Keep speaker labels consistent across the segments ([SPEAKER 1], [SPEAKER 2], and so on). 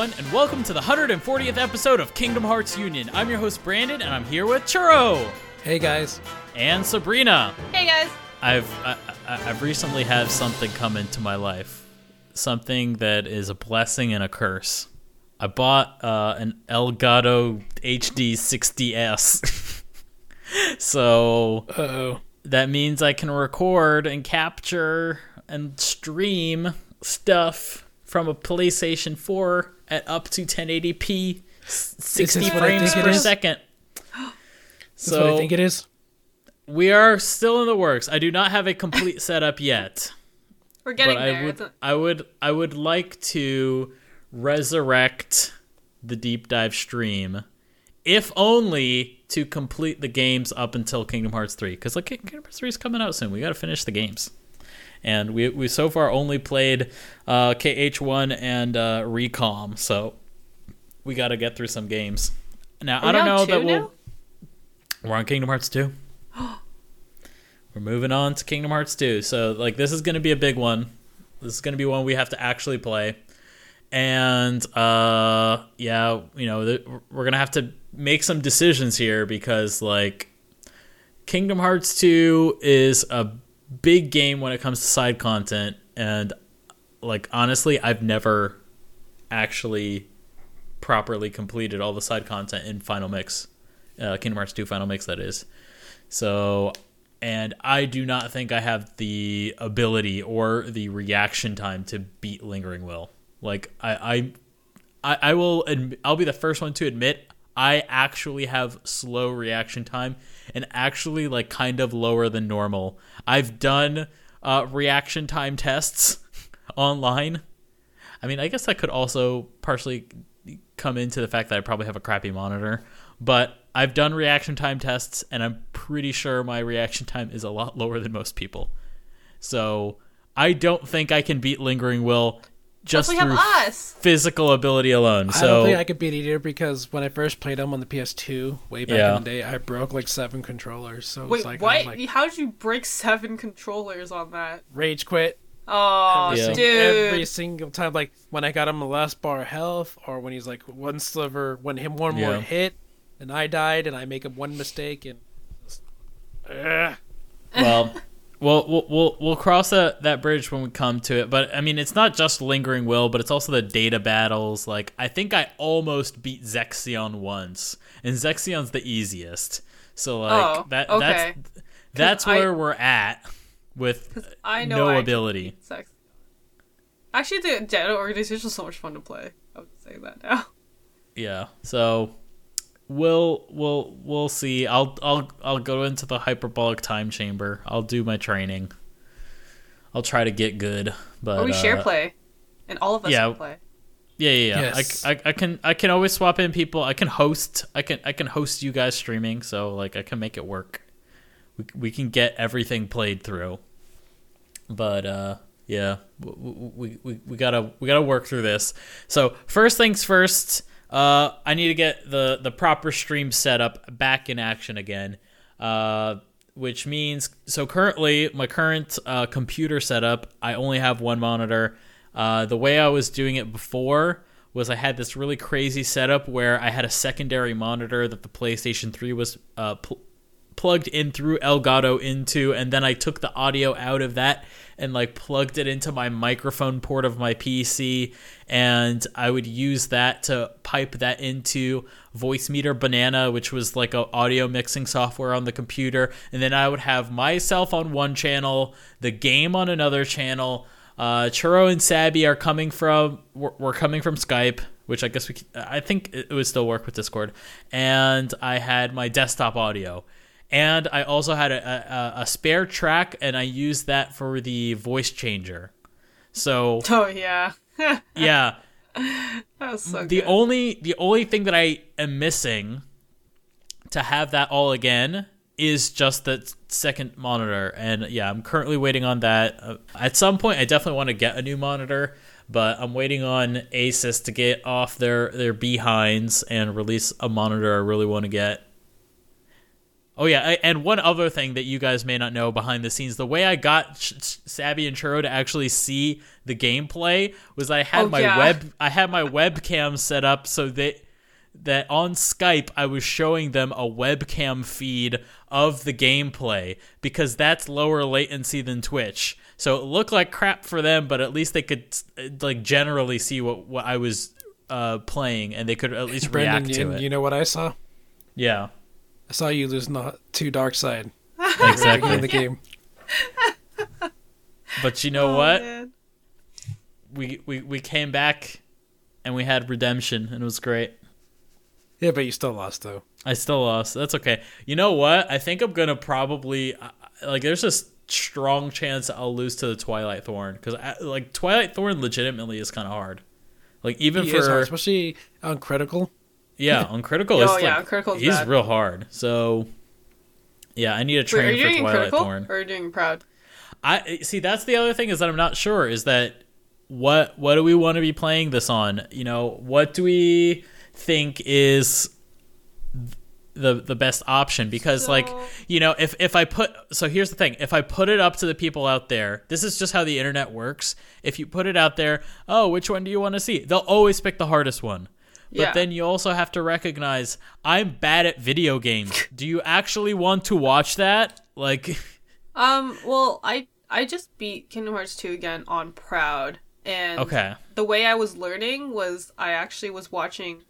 [SPEAKER 1] Hi, everyone, and welcome to the 140th episode of Kingdom Hearts Union. I'm your host, Branden, and I'm here with Churro
[SPEAKER 2] Hey guys.
[SPEAKER 1] and Sabrina.
[SPEAKER 3] Hey guys.
[SPEAKER 1] I've I, I- I've recently had something come into my life, something that is a blessing and a curse. I bought uh, an Elgato HD 60s, so
[SPEAKER 2] Uh oh.
[SPEAKER 1] that means I can record and capture and stream stuff from a PlayStation 4 at up to 1080p, 60 frames per second.
[SPEAKER 2] That's
[SPEAKER 1] So
[SPEAKER 2] what I think it is.
[SPEAKER 1] we are still in the works. I do not have a complete setup yet,
[SPEAKER 3] We're getting
[SPEAKER 1] but
[SPEAKER 3] there.
[SPEAKER 1] I would
[SPEAKER 3] It's a-
[SPEAKER 1] I would I would like to resurrect the deep dive stream if only to complete the games up until Kingdom Hearts 3 cuz like Kingdom Hearts 3 is coming out soon. We got to finish the games. And we we so far only played uh, KH1 and uh, Recom, so we got to get through some games. Now, I don't know that we'll
[SPEAKER 3] now?
[SPEAKER 1] we're on Kingdom Hearts 2. We're moving on to Kingdom Hearts 2. So, like, this is going to be a big one. This is going to be one we have to actually play. And, uh, yeah, you know, th- we're going to have to make some decisions here because, like, Kingdom Hearts 2 is a big game when it comes to side content. And, like, honestly, I've never actually properly completed all the side content in Final Mix uh, Kingdom Hearts 2 Final Mix, that is. So, and I do not think I have the ability or the reaction time to beat Lingering Will. Like, I, I, I, will, I'll be the first one to admit I actually have slow reaction time and actually like kind of lower than normal. I've done uh, reaction time tests online. I mean, I guess that could also partially come into the fact that I probably have a crappy monitor, but I've done reaction time tests and I'm pretty sure my reaction time is a lot lower than most people. So I don't think I can beat Lingering Will just
[SPEAKER 3] we have
[SPEAKER 1] through
[SPEAKER 3] us.
[SPEAKER 1] physical ability alone.
[SPEAKER 2] So I
[SPEAKER 1] So
[SPEAKER 2] don't think I could beat it either because when I first played them on the PS2 way back
[SPEAKER 1] Yeah.
[SPEAKER 2] in the day, I broke like seven controllers. So
[SPEAKER 3] Wait,
[SPEAKER 2] it's like,
[SPEAKER 3] what?
[SPEAKER 2] Like
[SPEAKER 3] How'd you break seven controllers on that?
[SPEAKER 2] rage quit
[SPEAKER 3] Oh,
[SPEAKER 2] every,
[SPEAKER 1] Yeah.
[SPEAKER 2] sing-
[SPEAKER 3] dude.
[SPEAKER 2] every single time. Like when I got him the last bar of health, or when he's like one sliver, when him one more hit, and I died, and I make him one mistake, and Ugh.
[SPEAKER 1] well, we'll we'll we'll, we'll cross that, that bridge when we come to it. But I mean, it's not just lingering will, but it's also the data battles. Like I think I almost beat Zexion once, and Zexion's the easiest. So like
[SPEAKER 3] Oh,
[SPEAKER 1] that
[SPEAKER 3] okay.
[SPEAKER 1] that's that's
[SPEAKER 3] I-
[SPEAKER 1] where we're at with
[SPEAKER 3] I know
[SPEAKER 1] no
[SPEAKER 3] I
[SPEAKER 1] ability.
[SPEAKER 3] Actually, the Data Organization is so much fun to play. I would say that now.
[SPEAKER 1] Yeah. So we'll we'll we'll see. I'll I'll I'll go into the hyperbolic time chamber. I'll do my training. I'll try to get good. But
[SPEAKER 3] or we share
[SPEAKER 1] uh,
[SPEAKER 3] play, and all of us
[SPEAKER 1] yeah.
[SPEAKER 3] can play.
[SPEAKER 1] Yeah, yeah, yeah.
[SPEAKER 2] Yes.
[SPEAKER 1] I, I, I can I can always swap in people. I can host. I can I can host you guys streaming. So like I can make it work. We we can get everything played through. But uh, yeah, we, we, we, we gotta we gotta work through this. So first things first. Uh, I need to get the the proper stream setup back in action again. Uh, which means so currently my current uh, computer setup I only have one monitor. Uh, the way I was doing it before was I had this really crazy setup where I had a secondary monitor that the PlayStation 3 was uh, pl- plugged in through Elgato into, and then I took the audio out of that and like plugged it into my microphone port of my PC, and I would use that to pipe that into Voicemeeter Banana, which was like a audio mixing software on the computer, and then I would have myself on one channel, the game on another channel. Uh, Churro and Sabby are coming from we're, we're coming from Skype, which I guess we I think it would still work with Discord, and I had my desktop audio and I also had a, a, a spare track, and I used that for the voice changer. So
[SPEAKER 3] Oh yeah,
[SPEAKER 1] yeah.
[SPEAKER 3] that was so
[SPEAKER 1] the
[SPEAKER 3] good.
[SPEAKER 1] only the only thing that I am missing to have that all again is just that second monitor, and yeah, I'm currently waiting on that. Uh, at some point, I definitely want to get a new monitor. But I'm waiting on Asus to get off their, their behinds and release a monitor I really want to get Oh yeah, I- and one other thing that you guys may not know behind the scenes, the way I got Ch- Ch- Sabby and Churro to actually see the gameplay was I had
[SPEAKER 3] Oh,
[SPEAKER 1] my
[SPEAKER 3] yeah.
[SPEAKER 1] web I had my webcam set up so that that on Skype I was showing them a webcam feed of the gameplay because that's lower latency than Twitch. So it looked like crap for them, but at least they could uh, like generally see what what I was uh, playing and they could at least
[SPEAKER 2] Brendan,
[SPEAKER 1] react
[SPEAKER 2] you,
[SPEAKER 1] to it.
[SPEAKER 2] you know what I saw?
[SPEAKER 1] yeah.
[SPEAKER 2] I saw you lose not to Dark Side
[SPEAKER 1] Exactly.
[SPEAKER 2] in the game.
[SPEAKER 1] But you know
[SPEAKER 3] Oh,
[SPEAKER 1] what?
[SPEAKER 3] man.
[SPEAKER 1] we, we we came back and we had redemption and it was great.
[SPEAKER 2] Yeah, but you still lost though.
[SPEAKER 1] I still lost. That's okay. You know what? I think I'm gonna probably I- I- like. There's a strong chance I'll lose to the Twilight Thorn because like Twilight Thorn legitimately is kind of hard. Like even
[SPEAKER 2] He
[SPEAKER 1] for
[SPEAKER 2] hard, especially on critical.
[SPEAKER 1] Yeah on critical,
[SPEAKER 3] Oh,
[SPEAKER 1] it's
[SPEAKER 3] yeah,
[SPEAKER 1] like,
[SPEAKER 3] critical's
[SPEAKER 1] he's
[SPEAKER 3] bad.
[SPEAKER 1] real hard. So yeah, I need to
[SPEAKER 3] Wait, are
[SPEAKER 1] train
[SPEAKER 3] you
[SPEAKER 1] for
[SPEAKER 3] doing
[SPEAKER 1] Twilight
[SPEAKER 3] critical
[SPEAKER 1] Thorn.
[SPEAKER 3] or are you doing proud?
[SPEAKER 1] I see. That's the other thing is that I'm not sure. Is that what what do we want to be playing this on? You know, what do we think is the the best option? Because like you know, if if I put so here's the thing: if I put it up to the people out there, this is just how the internet works. If you put it out there, oh, which one do you want to see? They'll always pick the hardest one. But
[SPEAKER 3] Yeah.
[SPEAKER 1] then you also have to recognize I'm bad at video games. do you actually want to watch that? Like.
[SPEAKER 3] Um, well, I I just beat Kingdom Hearts 2 again on Proud, and
[SPEAKER 1] Okay.
[SPEAKER 3] the way I was learning was I actually was watching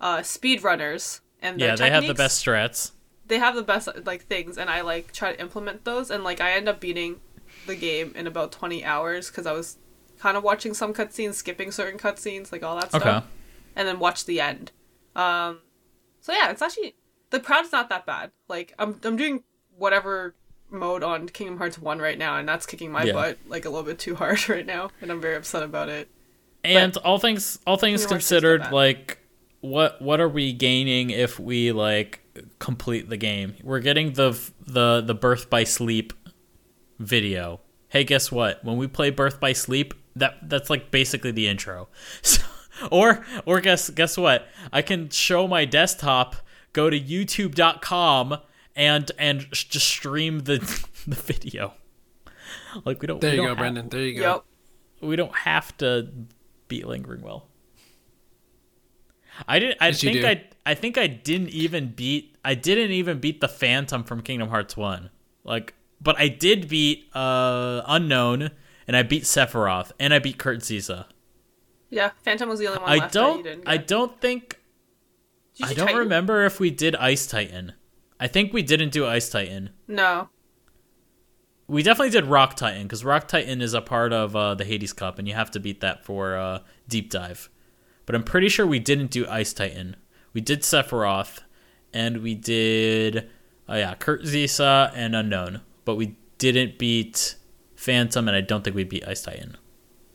[SPEAKER 3] uh speedrunners and their
[SPEAKER 1] Yeah, they have the best strats.
[SPEAKER 3] They have the best like things, and I like try to implement those, and like I end up beating the game in about 20 hours because I was kind of watching some cutscenes, skipping certain cutscenes, like all that stuff,
[SPEAKER 1] Okay.
[SPEAKER 3] And then watch the end. Um, so yeah, it's actually the Proud's not that bad. Like I'm I'm doing whatever mode on Kingdom Hearts 1 right now and that's kicking my
[SPEAKER 1] Yeah.
[SPEAKER 3] butt like a little bit too hard right now and I'm very upset about it.
[SPEAKER 1] And all things all things
[SPEAKER 3] Kingdom
[SPEAKER 1] considered, like what what are we gaining if we like complete the game? We're getting the the the birth by sleep video. Hey, guess what? When we play birth by sleep, that that's like basically the intro. So, or or guess guess what? I can show my desktop, go to youtube.com and and sh- just stream the the video. Like we don't
[SPEAKER 2] There
[SPEAKER 1] we
[SPEAKER 2] you
[SPEAKER 1] don't
[SPEAKER 2] go, Brendan. There you go.
[SPEAKER 3] Yep.
[SPEAKER 1] we don't have to beat lingering will. I didn't. I
[SPEAKER 2] Yes,
[SPEAKER 1] think. I. I think I didn't even beat. I didn't even beat the Phantom from Kingdom Hearts One. Like, but I did beat uh Unknown, and I beat Sephiroth, and I beat Kurt Zisa.
[SPEAKER 3] Yeah, Phantom was the only one
[SPEAKER 1] I
[SPEAKER 3] left that you
[SPEAKER 1] don't. I don't think. I
[SPEAKER 3] do
[SPEAKER 1] don't
[SPEAKER 3] Titan?
[SPEAKER 1] remember if we did Ice Titan. I think we didn't do Ice Titan.
[SPEAKER 3] No.
[SPEAKER 1] We definitely did Rock Titan because Rock Titan is a part of uh, the Hades Cup, and you have to beat that for uh, deep dive. But I'm pretty sure we didn't do Ice Titan. We did Sephiroth, and we did oh yeah, Kurt Zisa and Unknown. But we didn't beat Phantom, and I don't think we beat Ice Titan.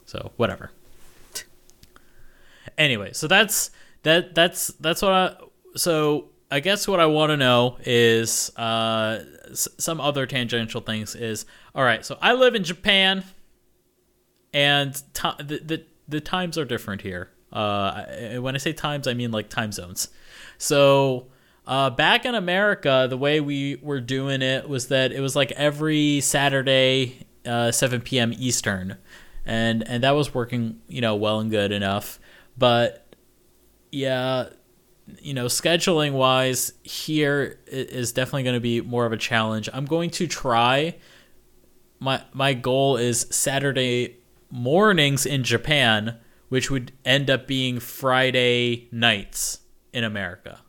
[SPEAKER 1] So whatever. Anyway, so that's that that's that's what I so I guess what I want to know is uh s- some other tangential things is all right. So I live in Japan, and the, the the times are different here. Uh, when I say times, I mean like time zones. So uh, back in America, the way we were doing it was that it was like every Saturday, uh, 7 p.m. Eastern, and and that was working, you know, well and good enough. But yeah, you know, scheduling wise, here is definitely going to be more of a challenge. I'm going to try. My my goal is Saturday mornings in Japan, which would end up being Friday nights in America.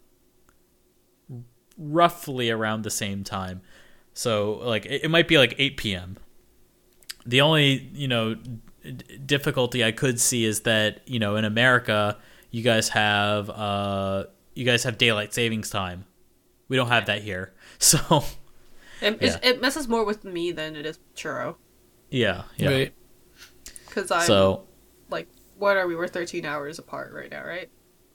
[SPEAKER 1] Roughly around the same time. So like it, it might be like 8 p.m. The only, you know, difficulty I could see is that, you know, in America, you guys have uh you guys have daylight savings time. We don't have that here. So,
[SPEAKER 3] It,
[SPEAKER 1] Yeah.
[SPEAKER 3] it messes more with me than it is Churro.
[SPEAKER 1] yeah, yeah.
[SPEAKER 2] Right.
[SPEAKER 3] Because I'm
[SPEAKER 1] So,
[SPEAKER 3] like, what are we? We're 13 hours apart right now, right?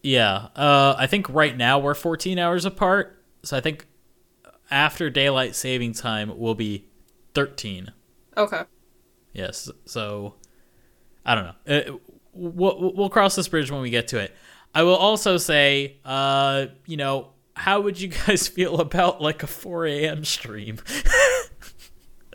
[SPEAKER 1] Yeah, uh, I think right now we're 14 hours apart. So I think after daylight saving time will be 13.
[SPEAKER 3] Okay.
[SPEAKER 1] Yes. So I don't know. Uh, we'll, we'll cross this bridge when we get to it. I will also say, uh, you know, how would you guys feel about like a 4 a.m. stream?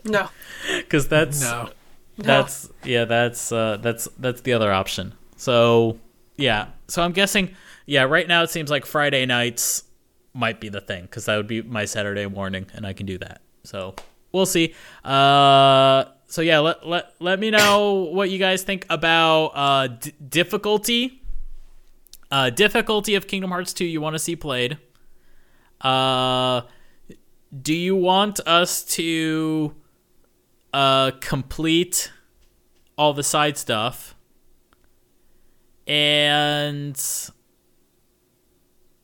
[SPEAKER 3] No.
[SPEAKER 1] Because that's
[SPEAKER 2] No.
[SPEAKER 1] that's yeah that's uh that's that's the other option so yeah so i'm guessing yeah right now it seems like friday nights might be the thing because that would be my saturday morning and i can do that so we'll see uh so yeah let let, let me know what you guys think about uh d- difficulty uh difficulty of kingdom hearts 2 you want to see played. Uh do you want us to uh, complete all the side stuff? And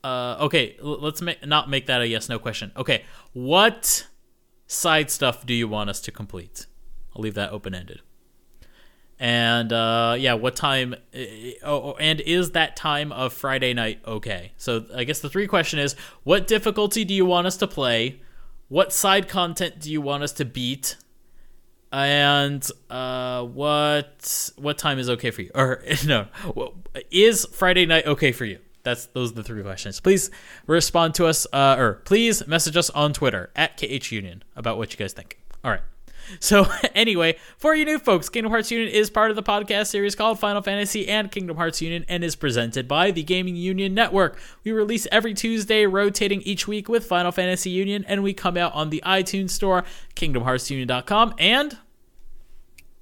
[SPEAKER 1] uh, okay let's make not make that a yes no question. Okay what side stuff do you want us to complete i'll leave that open ended and uh, yeah what time eh, oh, oh, and is that time of friday night okay so i guess the three question is what difficulty do you want us to play what side content do you want us to beat and uh, what what time is okay for you? Or no, is Friday night okay for you? That's those are the three questions. Please respond to us, uh, or please message us on Twitter at KH Union about what you guys think. All right. So anyway, for you new folks, Kingdom Hearts Union is part of the podcast series called Final Fantasy and Kingdom Hearts Union and is presented by the Gaming Union Network. We release every Tuesday, rotating each week with Final Fantasy Union, and we come out on the iTunes Store, KingdomHeartsUnion.com, and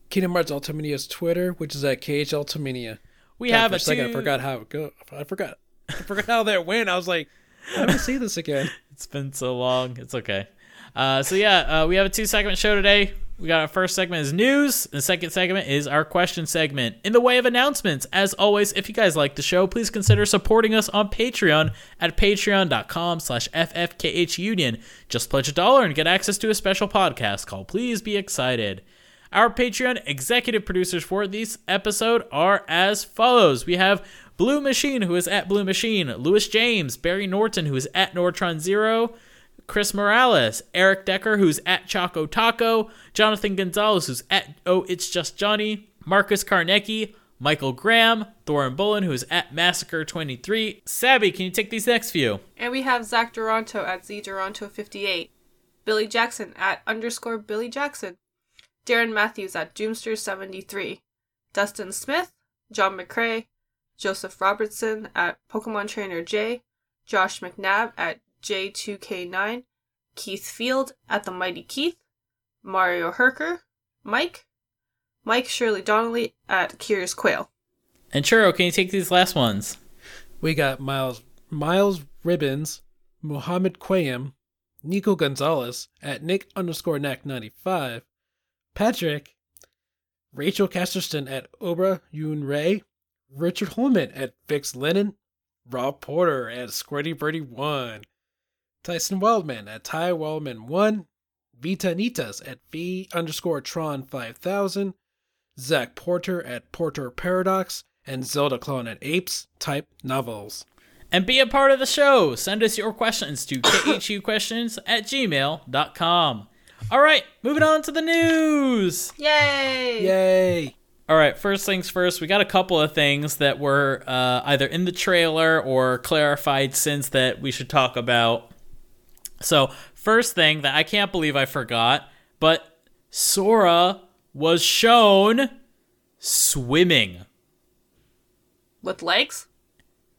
[SPEAKER 2] Kingdom Hearts Ultimania's Twitter, which is at KH Ultimania.
[SPEAKER 1] we
[SPEAKER 2] God,
[SPEAKER 1] have
[SPEAKER 2] for
[SPEAKER 1] a
[SPEAKER 2] second.
[SPEAKER 1] two-
[SPEAKER 2] I forgot how it go. I forgot. I forgot how that went. I was like, I see this again?
[SPEAKER 1] It's been so long. It's okay. Uh, so yeah, uh, we have a two segment show today. We got our first segment is news. The second segment is our question segment. In the way of announcements, as always, if you guys like the show, please consider supporting us on Patreon at patreon.com slash ffkhunion. Just pledge a dollar and get access to a special podcast called Please Be Excited. Our Patreon executive producers for this episode are as follows. We have Blue Machine, who is at Blue Machine, Lewis James, Barry Norton, who is at Nortron Zero, Chris Morales, Eric Decker, who's at Choco Taco, Jonathan Gonzalez, who's at Oh It's Just Johnny, Marcus Karnecki, Michael Graham, Thorin Bullen, who is at Massacre23. Sabby, can you take these next few?
[SPEAKER 3] And we have Zach Duranto at Z Duranto58, Billy Jackson at underscore Billy Jackson, Darren Matthews at Doomster73, Dustin Smith, John McCrae, Joseph Robertson at Pokemon Trainer J, Josh McNabb at J2K9, Keith Field at The Mighty Keith, Mario Herker, Mike, Mike Shirley Donnelly at Curious Quail.
[SPEAKER 1] And Churro, can you take these last ones?
[SPEAKER 2] We got Miles Miles Ribbons, Muhammad Quayam, Nico Gonzalez at Nick underscore Knack ninety five, Patrick, Rachel Casterston at Obra Yoon Ray, Richard Holman at Vix Lennon, Rob Porter at Squirty Birdie one, Tyson Wildman at Ty Wildman one, Vita Nitas at V underscore Tron five thousand, Zach Porter at Porter Paradox, and Zelda Clone at Apes Type Novels.
[SPEAKER 1] And be a part of the show. Send us your questions to khuquestions at gmail.com. All right, moving on to the news.
[SPEAKER 3] Yay!
[SPEAKER 2] Yay!
[SPEAKER 1] All right, first things first, we got a couple of things that were uh, either in the trailer or clarified since that we should talk about. So, first thing that I can't believe I forgot, but Sora was shown swimming
[SPEAKER 3] With legs?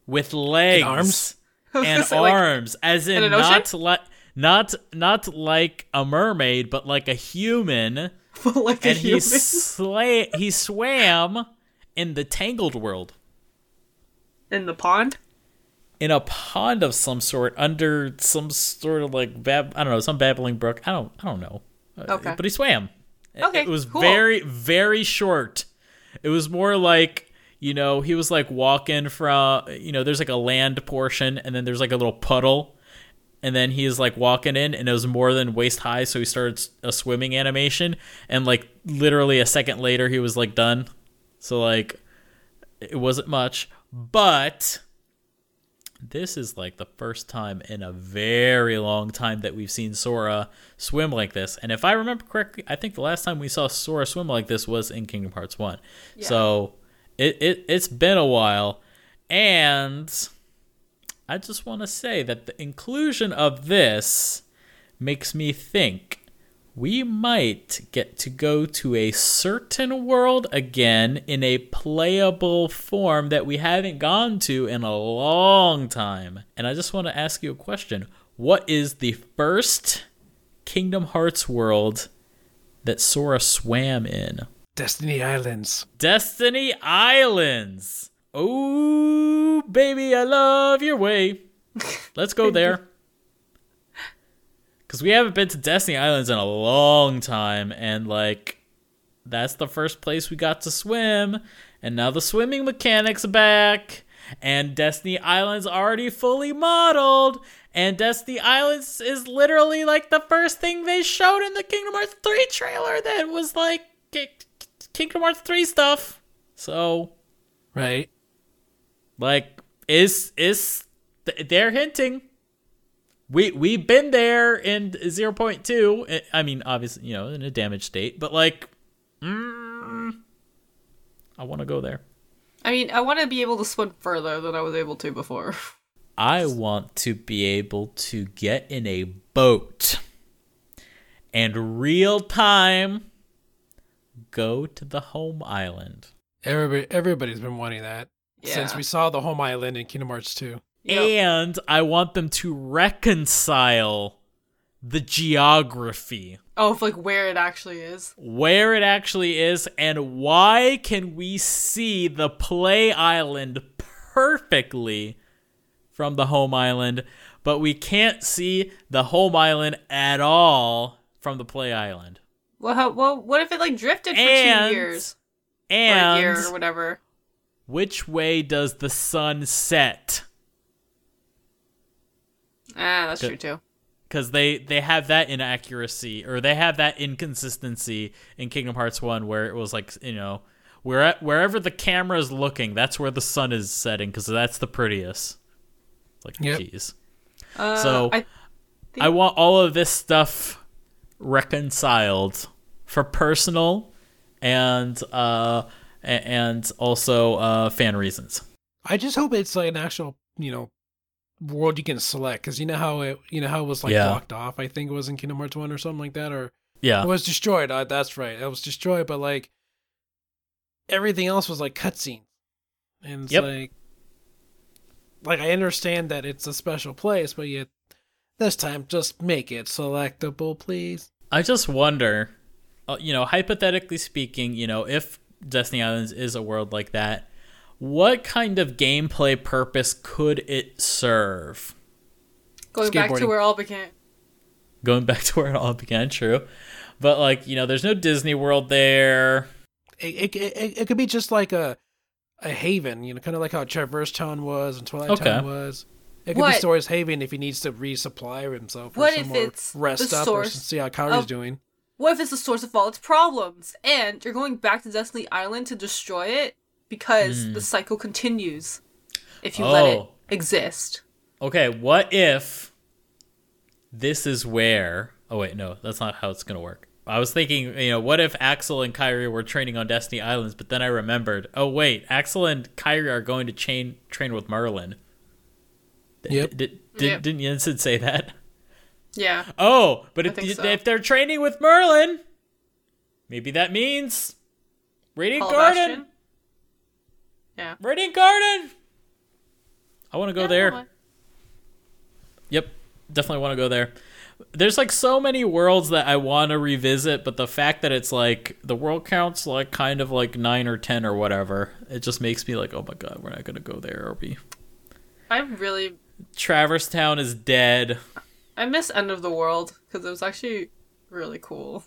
[SPEAKER 1] with legs
[SPEAKER 2] arms?
[SPEAKER 1] and
[SPEAKER 3] So, like,
[SPEAKER 1] arms, as in
[SPEAKER 3] in
[SPEAKER 1] not like not not like a mermaid, but like a human.
[SPEAKER 3] like a
[SPEAKER 1] and he
[SPEAKER 3] human.
[SPEAKER 1] sla- he swam in the Tangled world
[SPEAKER 3] in the pond?
[SPEAKER 1] In a pond of some sort under some sort of like bab- I don't know some babbling brook. I don't I don't know. Uh,
[SPEAKER 3] Okay.
[SPEAKER 1] but he swam.
[SPEAKER 3] Okay,
[SPEAKER 1] it was
[SPEAKER 3] cool.
[SPEAKER 1] very very short. It was more like you know he was like walking from you know there's like a land portion and then there's like a little puddle and then he is like walking in and it was more than waist high so he started a swimming animation and like literally a second later he was like done so like it wasn't much but this is like the first time in a very long time that we've seen Sora swim like this. And if I remember correctly, I think the last time we saw Sora swim like this was in Kingdom Hearts 1. So it, it it's been a while and I just want to say that the inclusion of this makes me think we might get to go to a certain world again in a playable form that we haven't gone to in a long time. And I just want to ask you a question. What is the first Kingdom Hearts world that Sora swam in?
[SPEAKER 2] Destiny Islands.
[SPEAKER 1] Destiny Islands. Oh, baby, I love your way. Let's go there. Because we haven't been to Destiny Islands in a long time, and like, that's the first place we got to swim, and now the swimming mechanics are back, and Destiny Islands already fully modeled, and Destiny Islands is literally like the first thing they showed in the Kingdom Hearts 3 trailer that was like Kingdom Hearts 3 stuff. So,
[SPEAKER 2] Right.
[SPEAKER 1] like, is is th- they're hinting. We we've been there in 0.2. I mean, obviously, you know, in a damaged state, but like, mm, I want to go there.
[SPEAKER 3] I mean, I want to be able to swim further than I was able to before.
[SPEAKER 1] I want to be able to get in a boat and real time go to the home island.
[SPEAKER 2] Everybody, everybody's been wanting that
[SPEAKER 3] Yeah.
[SPEAKER 2] since we saw the home island in Kingdom Hearts 2.
[SPEAKER 3] Yep.
[SPEAKER 1] And I want them to reconcile the geography,
[SPEAKER 3] Oh, of like where it actually is.
[SPEAKER 1] where it actually is, and why can we see the play island perfectly from the home island, but we can't see the home island at all from the play island.
[SPEAKER 3] Well, how, well, what if it like drifted for
[SPEAKER 1] And-
[SPEAKER 3] two years or a year or whatever?
[SPEAKER 1] which way does the sun set?
[SPEAKER 3] Ah, that's true too.
[SPEAKER 1] because they they have that inaccuracy or they have that inconsistency in Kingdom Hearts One, where it was like you know where wherever the camera is looking, that's where the sun is setting because that's the prettiest. It's like,
[SPEAKER 2] Yep.
[SPEAKER 1] jeez.
[SPEAKER 3] Uh,
[SPEAKER 1] So-
[SPEAKER 3] I,
[SPEAKER 1] I want all of this stuff reconciled for personal and uh and also uh fan reasons.
[SPEAKER 2] I just hope it's like an actual, you know, world you can select because you know how it, you know how it was like
[SPEAKER 1] Yeah.
[SPEAKER 2] blocked off. I think it was in Kingdom Hearts one or something like that, or
[SPEAKER 1] Yeah.
[SPEAKER 2] it was destroyed. Uh, that's right, it was destroyed. But like everything else was like cutscenes, and it's
[SPEAKER 1] Yep.
[SPEAKER 2] like, like I understand that it's a special place, but yet this time just make it selectable, please.
[SPEAKER 1] I just wonder, uh, you know, hypothetically speaking, you know, if Destiny Islands is a world like that, what kind of gameplay purpose could it serve?
[SPEAKER 3] going back to where it all began.
[SPEAKER 1] Going back to where it all began, true. But like, you know, there's no Disney World there.
[SPEAKER 2] It it it, it could be just like a a haven, you know, kind of like how Traverse Town was and Twilight
[SPEAKER 1] Okay.
[SPEAKER 2] Town was. It could
[SPEAKER 3] What-
[SPEAKER 2] be Sora's Haven if he needs to resupply himself. Or
[SPEAKER 3] What if it's
[SPEAKER 2] rest
[SPEAKER 3] the
[SPEAKER 2] up or see how Kairi's
[SPEAKER 3] of-
[SPEAKER 2] doing?
[SPEAKER 3] What if it's the source of all its problems, and you're going back to Destiny Island to destroy it because the hmm. cycle continues if you let it
[SPEAKER 1] Oh.
[SPEAKER 3] exist?
[SPEAKER 1] Okay, what if this is where Oh wait, no, that's not how it's gonna work. I was thinking, you know, what if Axel and Kairi were training on Destiny Islands, but then I remembered, oh wait, Axel and Kairi are going to chain train with Merlin. D-
[SPEAKER 2] Yep.
[SPEAKER 1] Did, did,
[SPEAKER 3] Yep.
[SPEAKER 1] Didn't Jensen say that?
[SPEAKER 3] Yeah.
[SPEAKER 1] Oh, but if,
[SPEAKER 3] so.
[SPEAKER 1] if they're training with Merlin, maybe that means Radiant
[SPEAKER 3] Paul
[SPEAKER 1] Garden.
[SPEAKER 3] Bastion? Yeah.
[SPEAKER 1] Radiant Garden. I want to go
[SPEAKER 3] Yeah,
[SPEAKER 1] there. Yep, definitely want to go there. There's like so many worlds that I want to revisit, but the fact that it's like the world count's like kind of like nine or ten or whatever, it just makes me like, oh my god, we're not gonna go there, are we?
[SPEAKER 3] I'm really
[SPEAKER 1] Traverse Town is dead.
[SPEAKER 3] I miss End of the World because it was actually really cool.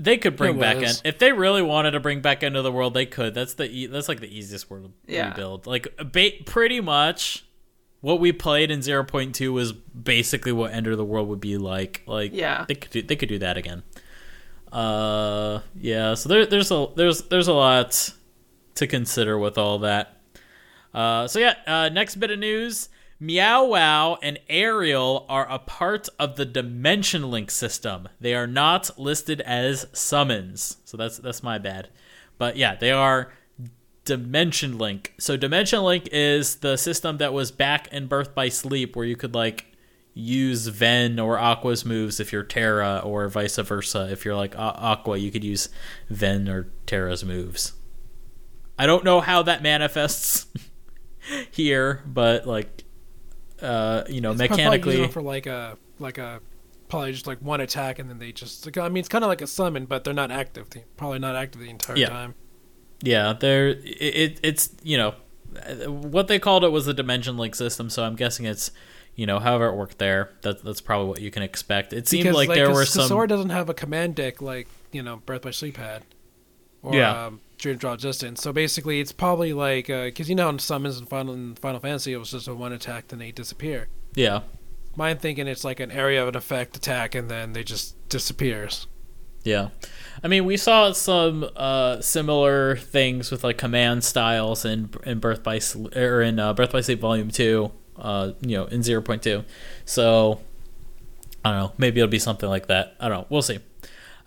[SPEAKER 1] They could bring back in if they really wanted to bring back into the world. They could. That's the e- that's like the easiest world to
[SPEAKER 3] Yeah.
[SPEAKER 1] rebuild. Like ba- pretty much what we played in 0.2 was basically what End of the World would be like. Like
[SPEAKER 3] Yeah.
[SPEAKER 1] they could do, they could do that again. Uh yeah, so there, there's a there's there's a lot to consider with all that. Uh so yeah, uh next bit of news, Meow Wow and Ariel are a part of the Dimension Link system. They are not listed as summons. So that's that's my bad. But yeah, they are Dimension Link. So Dimension Link is the system that was back in Birth by Sleep where you could like use Ven or Aqua's moves if you're Terra or vice versa. If you're like Aqua, you could use Ven or Terra's moves. I don't know how that manifests here, but like uh, you know,
[SPEAKER 2] It's
[SPEAKER 1] mechanically
[SPEAKER 2] for like a like a probably just like one attack and then they just I mean it's kind of like a summon but they're not active. They probably not active the entire
[SPEAKER 1] Yeah.
[SPEAKER 2] time.
[SPEAKER 1] Yeah, there it, it it's you know what they called it was the dimension link system, so I'm guessing it's you know however it worked there. That that's probably what you can expect. It seemed
[SPEAKER 2] Because,
[SPEAKER 1] like, there were
[SPEAKER 2] the
[SPEAKER 1] some
[SPEAKER 2] sword doesn't have a command deck like you know Birth by Sleep had, or
[SPEAKER 1] Yeah.
[SPEAKER 2] um, Dream Drop Distance. So basically, it's probably like because you know in summons in Final in Final Fantasy, it was just a one attack, then they disappear.
[SPEAKER 1] yeah
[SPEAKER 2] Mine thinking it's like an area of an effect attack, and then they just disappears.
[SPEAKER 1] yeah. I mean, we saw some uh, similar things with like command styles in in Birth by Sleep or in uh, Birth by Sleep Volume Two. Uh, you know, in zero point two. So I don't know. Maybe it'll be something like that. I don't know. We'll see.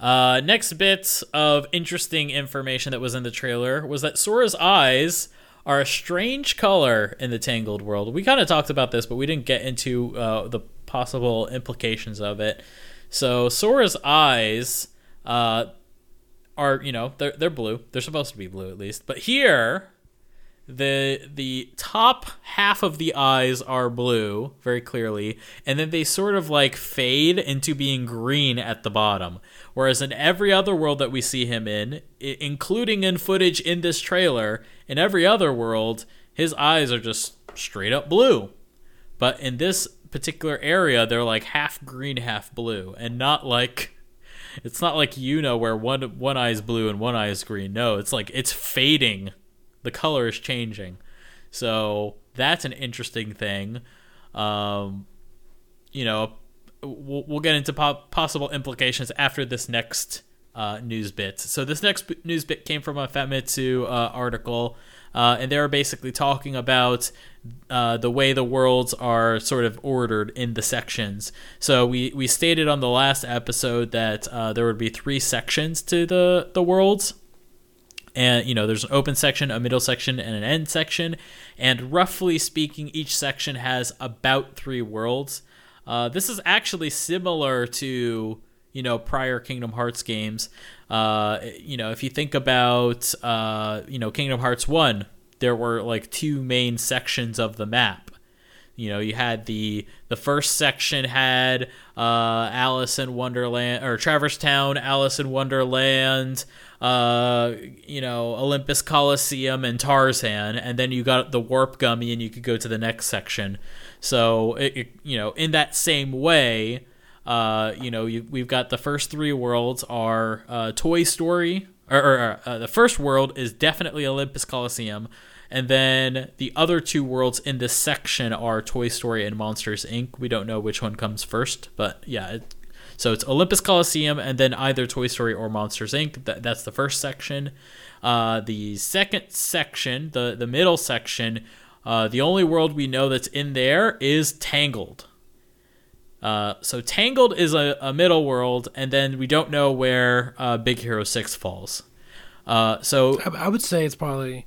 [SPEAKER 1] Uh, next bit of interesting information that was in the trailer was that Sora's eyes are a strange color in the Tangled world. We kind of talked about this, but we didn't get into uh, the possible implications of it. So Sora's eyes uh, are, you know, they're they're blue. They're supposed to be blue at least. But here, the the top half of the eyes are blue very clearly and then they sort of like fade into being green at the bottom. Whereas in every other world that we see him in i- including in footage in this trailer in every other world his eyes are just straight up blue. But in this particular area they're like half green half blue and not like it's not like you know where one one eye is blue and one eye is green. No it's like it's fading the color is changing. So that's an interesting thing. Um, you know, we'll, we'll get into po- possible implications after this next uh, news bit. So this next b- news bit came from a Famitsu uh, article, uh, and they were basically talking about uh, the way the worlds are sort of ordered in the sections. So we, we stated on the last episode that uh, there would be three sections to the, the worlds and you know there's an open section a middle section and an end section. And roughly speaking each section has about three worlds. Uh, this is actually similar to you know prior kingdom hearts games. Uh, you know if you think about uh, you know kingdom hearts 1 there were like two main sections of the map. You know you had the the first section had uh alice in wonderland or traverse town alice in wonderland uh you know olympus coliseum and tarzan and then you got the warp gummy and you could go to the next section so it, it- you know in that same way uh you know you, we've got the first three worlds are uh toy story or, or uh, the first world is definitely olympus coliseum and then the other two worlds in this section are Toy Story and Monsters Inc. We don't know which one comes first, but yeah. So it's Olympus Coliseum and then either Toy Story or Monsters Inc. That, that's the first section. Uh, the second section, the, the middle section, uh, the only world we know that's in there is Tangled. Uh, so Tangled is a, a middle world, and then we don't know where uh, Big Hero 6 falls. Uh, so
[SPEAKER 2] I, I would say it's probably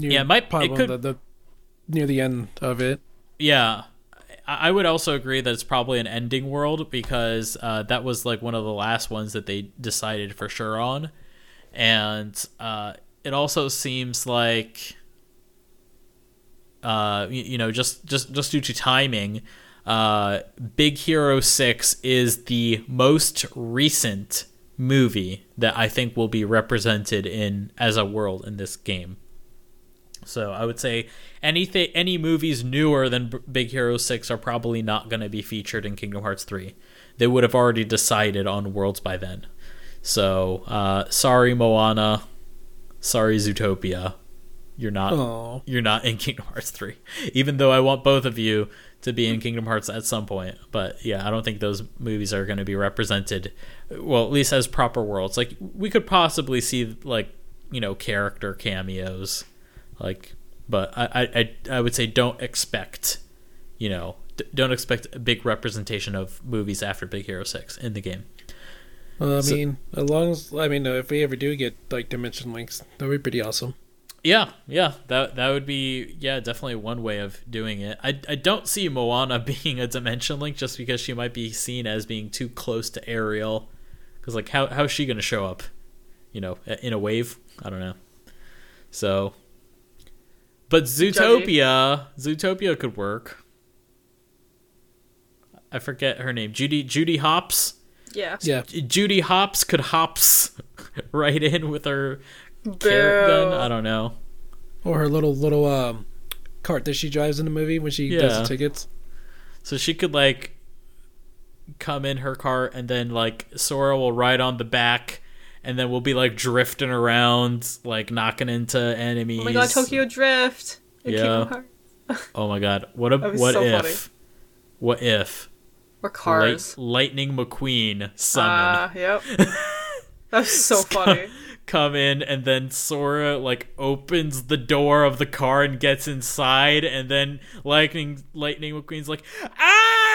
[SPEAKER 2] near,
[SPEAKER 1] Yeah, it might-
[SPEAKER 2] probably
[SPEAKER 1] it could-
[SPEAKER 2] the, the near the end of it.
[SPEAKER 1] Yeah, I would also agree that it's probably an ending world because uh, that was like one of the last ones that they decided for sure on, and uh, it also seems like, uh, you, you know, just just just due to timing, uh, Big Hero Six is the most recent movie that I think will be represented in as a world in this game. So I would say anything, any movies newer than B- Big Hero Six are probably not going to be featured in Kingdom Hearts Three. They would have already decided on worlds by then. So uh, sorry, Moana. Sorry, Zootopia. You're not.
[SPEAKER 2] Oh,
[SPEAKER 1] You're not in Kingdom Hearts Three. Even though I want both of you to be in Kingdom Hearts at some point, but yeah, I don't think those movies are going to be represented. Well, at least as proper worlds. Like we could possibly see like you know character cameos like but I, I I- would say don't expect you know don't expect a big representation of movies after big hero 6 in the game
[SPEAKER 2] well, I
[SPEAKER 1] So-
[SPEAKER 2] mean, as long as I mean, if we ever do get like dimension links, that'd be pretty awesome.
[SPEAKER 1] Yeah, yeah, that that would be yeah, definitely one way of doing it. I I don't see Moana being a dimension link just because she might be seen as being too close to Ariel. Because like, how how is she gonna show up? You know, in a wave? I don't know. So, but Zootopia, Zootopia could work. I forget her name. Judy Judy Hopps.
[SPEAKER 3] Yeah.
[SPEAKER 2] Yeah.
[SPEAKER 1] Judy Hopps could hops right in with her carrot gun. I don't know.
[SPEAKER 2] Or her little little um cart that she drives in the movie when she does the tickets.
[SPEAKER 1] So she could like come in her cart and then like Sora will ride on the back and then we'll be like drifting around, like knocking into enemies.
[SPEAKER 3] Oh my god, Tokyo Drift.
[SPEAKER 1] Yeah. Oh my god. What a what
[SPEAKER 3] so
[SPEAKER 1] if
[SPEAKER 3] funny.
[SPEAKER 1] what if
[SPEAKER 3] Or Cars.
[SPEAKER 1] Light, Lightning McQueen summon
[SPEAKER 3] Ah, yep. That's so funny.
[SPEAKER 1] come in and then Sora like opens the door of the car and gets inside and then Lightning Lightning McQueen's like ah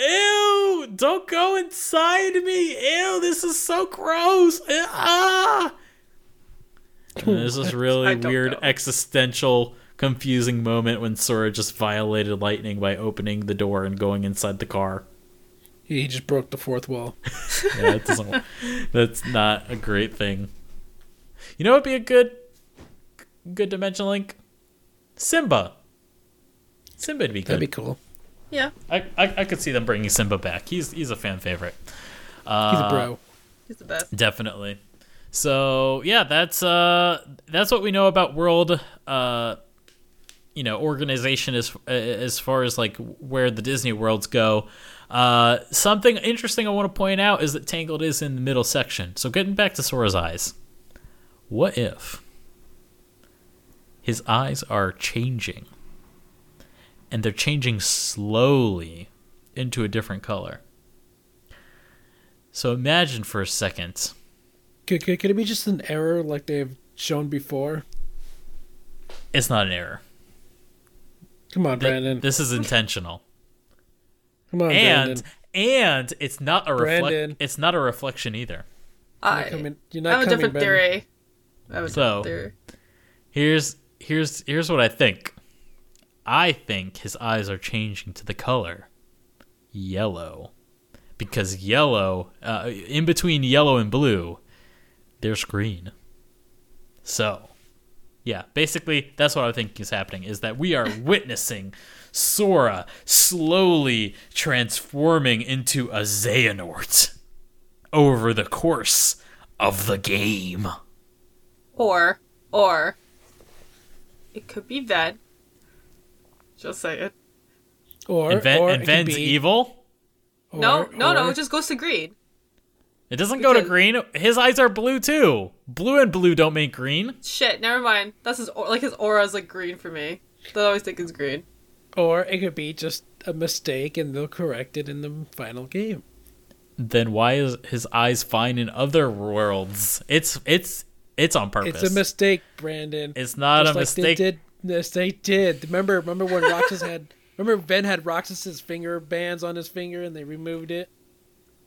[SPEAKER 1] ew don't go inside me ew this is so gross Eh, ah and there's this really weird
[SPEAKER 3] know.
[SPEAKER 1] existential confusing moment when Sora just violated Lightning by opening the door and going inside the car
[SPEAKER 2] He just broke the fourth wall.
[SPEAKER 1] yeah, it doesn't. that's not a great thing. You know, what would be a good, good dimension link. Simba. Simba would be good.
[SPEAKER 2] That'd be cool.
[SPEAKER 3] Yeah,
[SPEAKER 1] I, I I could see them bringing Simba back. He's he's a fan favorite. Uh,
[SPEAKER 2] He's a bro.
[SPEAKER 3] he's the best.
[SPEAKER 1] Definitely. So yeah, that's uh that's what we know about world uh you know organization as as far as like where the Disney worlds go. Uh, something interesting I want to point out is that Tangled is in the middle section. So getting back to Sora's eyes, what if his eyes are changing, and they're changing slowly into a different color? So imagine for a second
[SPEAKER 2] Could, could, could it be just an error like they've shown before?
[SPEAKER 1] It's not an error.
[SPEAKER 2] Come on,
[SPEAKER 1] Th-
[SPEAKER 2] Branden.
[SPEAKER 1] This is intentional.
[SPEAKER 2] Come on,
[SPEAKER 1] and
[SPEAKER 2] Branden.
[SPEAKER 1] and it's not a reflect it's not a reflection either.
[SPEAKER 2] You're
[SPEAKER 3] I,
[SPEAKER 2] not coming, you're
[SPEAKER 3] I
[SPEAKER 2] not
[SPEAKER 3] have a different
[SPEAKER 2] Branden.
[SPEAKER 3] theory. I have a
[SPEAKER 1] So-
[SPEAKER 3] different theory.
[SPEAKER 1] Here's here's here's what I think. I think his eyes are changing to the color yellow. Because yellow uh, in between yellow and blue there's green. So, yeah, basically that's what I think is happening is that we are witnessing Sora slowly transforming into a Xehanort over the course of the game.
[SPEAKER 3] Or, or, it could be Ven. Just say it.
[SPEAKER 2] Or,
[SPEAKER 1] and, Ven-
[SPEAKER 2] or
[SPEAKER 1] and
[SPEAKER 2] it be-
[SPEAKER 1] evil.
[SPEAKER 2] or-
[SPEAKER 3] no, no, no, it just goes to green.
[SPEAKER 1] It doesn't go to green. His eyes are blue too. Blue and blue don't make green.
[SPEAKER 3] Shit, never mind. That's his like his aura is like green for me. I always think it's green.
[SPEAKER 2] Or it could be just a mistake and they'll correct it in the final game.
[SPEAKER 1] Then why is his eyes fine in other worlds? It's it's it's on purpose.
[SPEAKER 2] It's a mistake, Branden.
[SPEAKER 1] It's not
[SPEAKER 2] Just
[SPEAKER 1] a
[SPEAKER 2] like
[SPEAKER 1] mistake.
[SPEAKER 2] They did. Yes, they did. Remember, remember when Roxas had. Remember, Ven had Roxas's finger bands on his finger, and they removed it.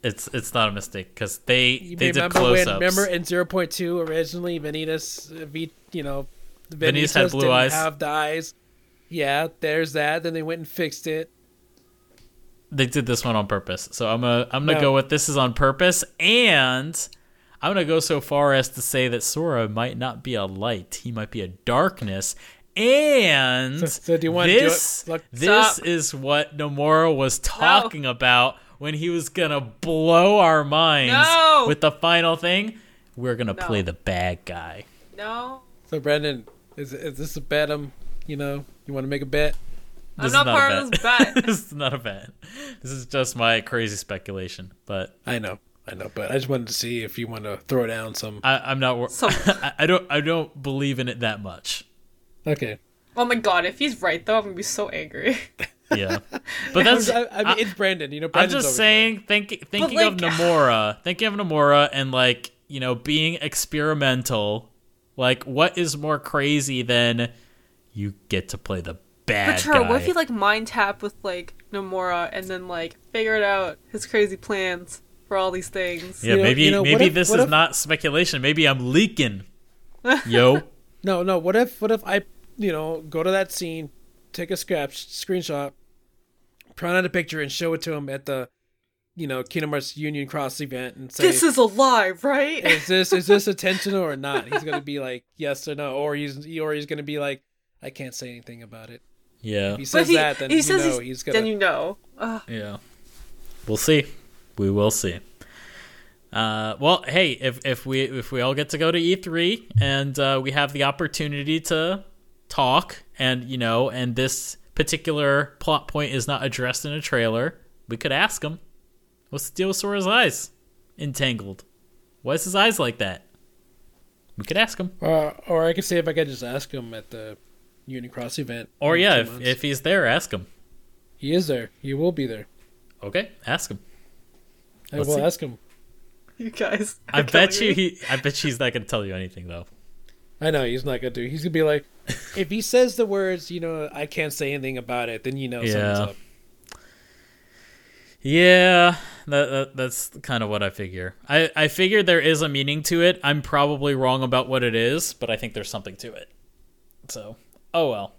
[SPEAKER 1] It's it's not a mistake because they
[SPEAKER 2] You
[SPEAKER 1] they did
[SPEAKER 2] remember
[SPEAKER 1] close
[SPEAKER 2] when?
[SPEAKER 1] ups.
[SPEAKER 2] Remember in zero point two originally, Vanitas, uh, V, you know,
[SPEAKER 1] Vanitas had blue
[SPEAKER 2] didn't
[SPEAKER 1] eyes.
[SPEAKER 2] Have the eyes. Yeah, there's that. Then they went and fixed it.
[SPEAKER 1] they did this one on purpose. So I'm gonna I'm gonna
[SPEAKER 2] No.
[SPEAKER 1] go with this is on purpose, and I'm gonna go so far as to say that Sora might not be a light; he might be a darkness. And
[SPEAKER 2] So- so do you wanna do
[SPEAKER 1] this
[SPEAKER 2] Look-
[SPEAKER 1] this
[SPEAKER 3] Stop.
[SPEAKER 1] is what Nomura was talking about when he was gonna blow our minds
[SPEAKER 3] No.
[SPEAKER 1] with the final thing. We're gonna
[SPEAKER 3] No.
[SPEAKER 1] play the bad guy.
[SPEAKER 3] No,
[SPEAKER 2] So Branden, is is this a bet? Um, you know, you want to make a bet?
[SPEAKER 3] I'm
[SPEAKER 1] This
[SPEAKER 3] not
[SPEAKER 1] is
[SPEAKER 3] part
[SPEAKER 1] a
[SPEAKER 3] of this bet.
[SPEAKER 1] this is not a bet. This is just my crazy speculation, but
[SPEAKER 2] I know, I know, but I just wanted to see if you want to throw down some.
[SPEAKER 1] I, I'm not. wor-
[SPEAKER 3] Some-
[SPEAKER 1] I, I don't. I don't believe in it that much.
[SPEAKER 2] Okay,
[SPEAKER 3] oh my god, if he's right though, I'm gonna be so angry.
[SPEAKER 1] Yeah, but that's.
[SPEAKER 2] I, I mean, it's Branden. You know,
[SPEAKER 1] I'm just
[SPEAKER 2] always
[SPEAKER 1] saying. Think, thinking of Nomura, thinking of Nomura, and like you know, being experimental. Like, what is more crazy than you get to play the bad
[SPEAKER 3] But true,
[SPEAKER 1] guy?
[SPEAKER 3] what if you like mind tap with like Nomura and then like figured out his crazy plans for all these things?
[SPEAKER 1] yeah,
[SPEAKER 2] You know-
[SPEAKER 1] maybe
[SPEAKER 2] you know,
[SPEAKER 1] maybe
[SPEAKER 2] if-
[SPEAKER 1] this is
[SPEAKER 2] if-
[SPEAKER 1] not speculation. Maybe I'm leaking. Yo,
[SPEAKER 2] No, no. What if what if I you know go to that scene, take a scrap screenshot, print out a picture, and show it to him at the you know Kingdom Hearts Union Cross event and say
[SPEAKER 3] This is a lie, right?
[SPEAKER 2] is this is this intentional or not? He's gonna be like yes or no, or he's or he's gonna be like I can't say anything about it.
[SPEAKER 1] Yeah.
[SPEAKER 2] If he says
[SPEAKER 3] he-
[SPEAKER 2] that, then
[SPEAKER 3] he
[SPEAKER 2] you
[SPEAKER 3] says
[SPEAKER 2] know
[SPEAKER 3] he's-
[SPEAKER 2] he's gonna.
[SPEAKER 3] then you know. Ugh.
[SPEAKER 1] Yeah. We'll see. We will see. Uh, well, hey, if if we if we all get to go to E3 and uh, we have the opportunity to talk, and you know, and this particular plot point is not addressed in a trailer, we could ask him, "What's the deal with Sora's eyes? Entangled? Why is his eyes like that?" We could ask him.
[SPEAKER 2] Uh, or I could see if I could just ask him at the Union Cross event.
[SPEAKER 1] Or yeah, if, if he's there, ask him.
[SPEAKER 2] he is there, he will be there.
[SPEAKER 1] Okay, ask him.
[SPEAKER 2] I
[SPEAKER 1] Let's
[SPEAKER 2] will
[SPEAKER 1] see.
[SPEAKER 2] ask him.
[SPEAKER 3] You guys.
[SPEAKER 1] I bet you
[SPEAKER 3] me.
[SPEAKER 1] he. I bet he's not gonna tell you anything though.
[SPEAKER 2] I know he's not gonna do. He's gonna be like, if he says the words, you know, I can't say anything about it. Then you know
[SPEAKER 1] Yeah.
[SPEAKER 2] something's up.
[SPEAKER 1] Yeah, that, that that's kind of what I figure. I I figure there is a meaning to it. I'm probably wrong about what it is, but I think there's something to it. So, oh well.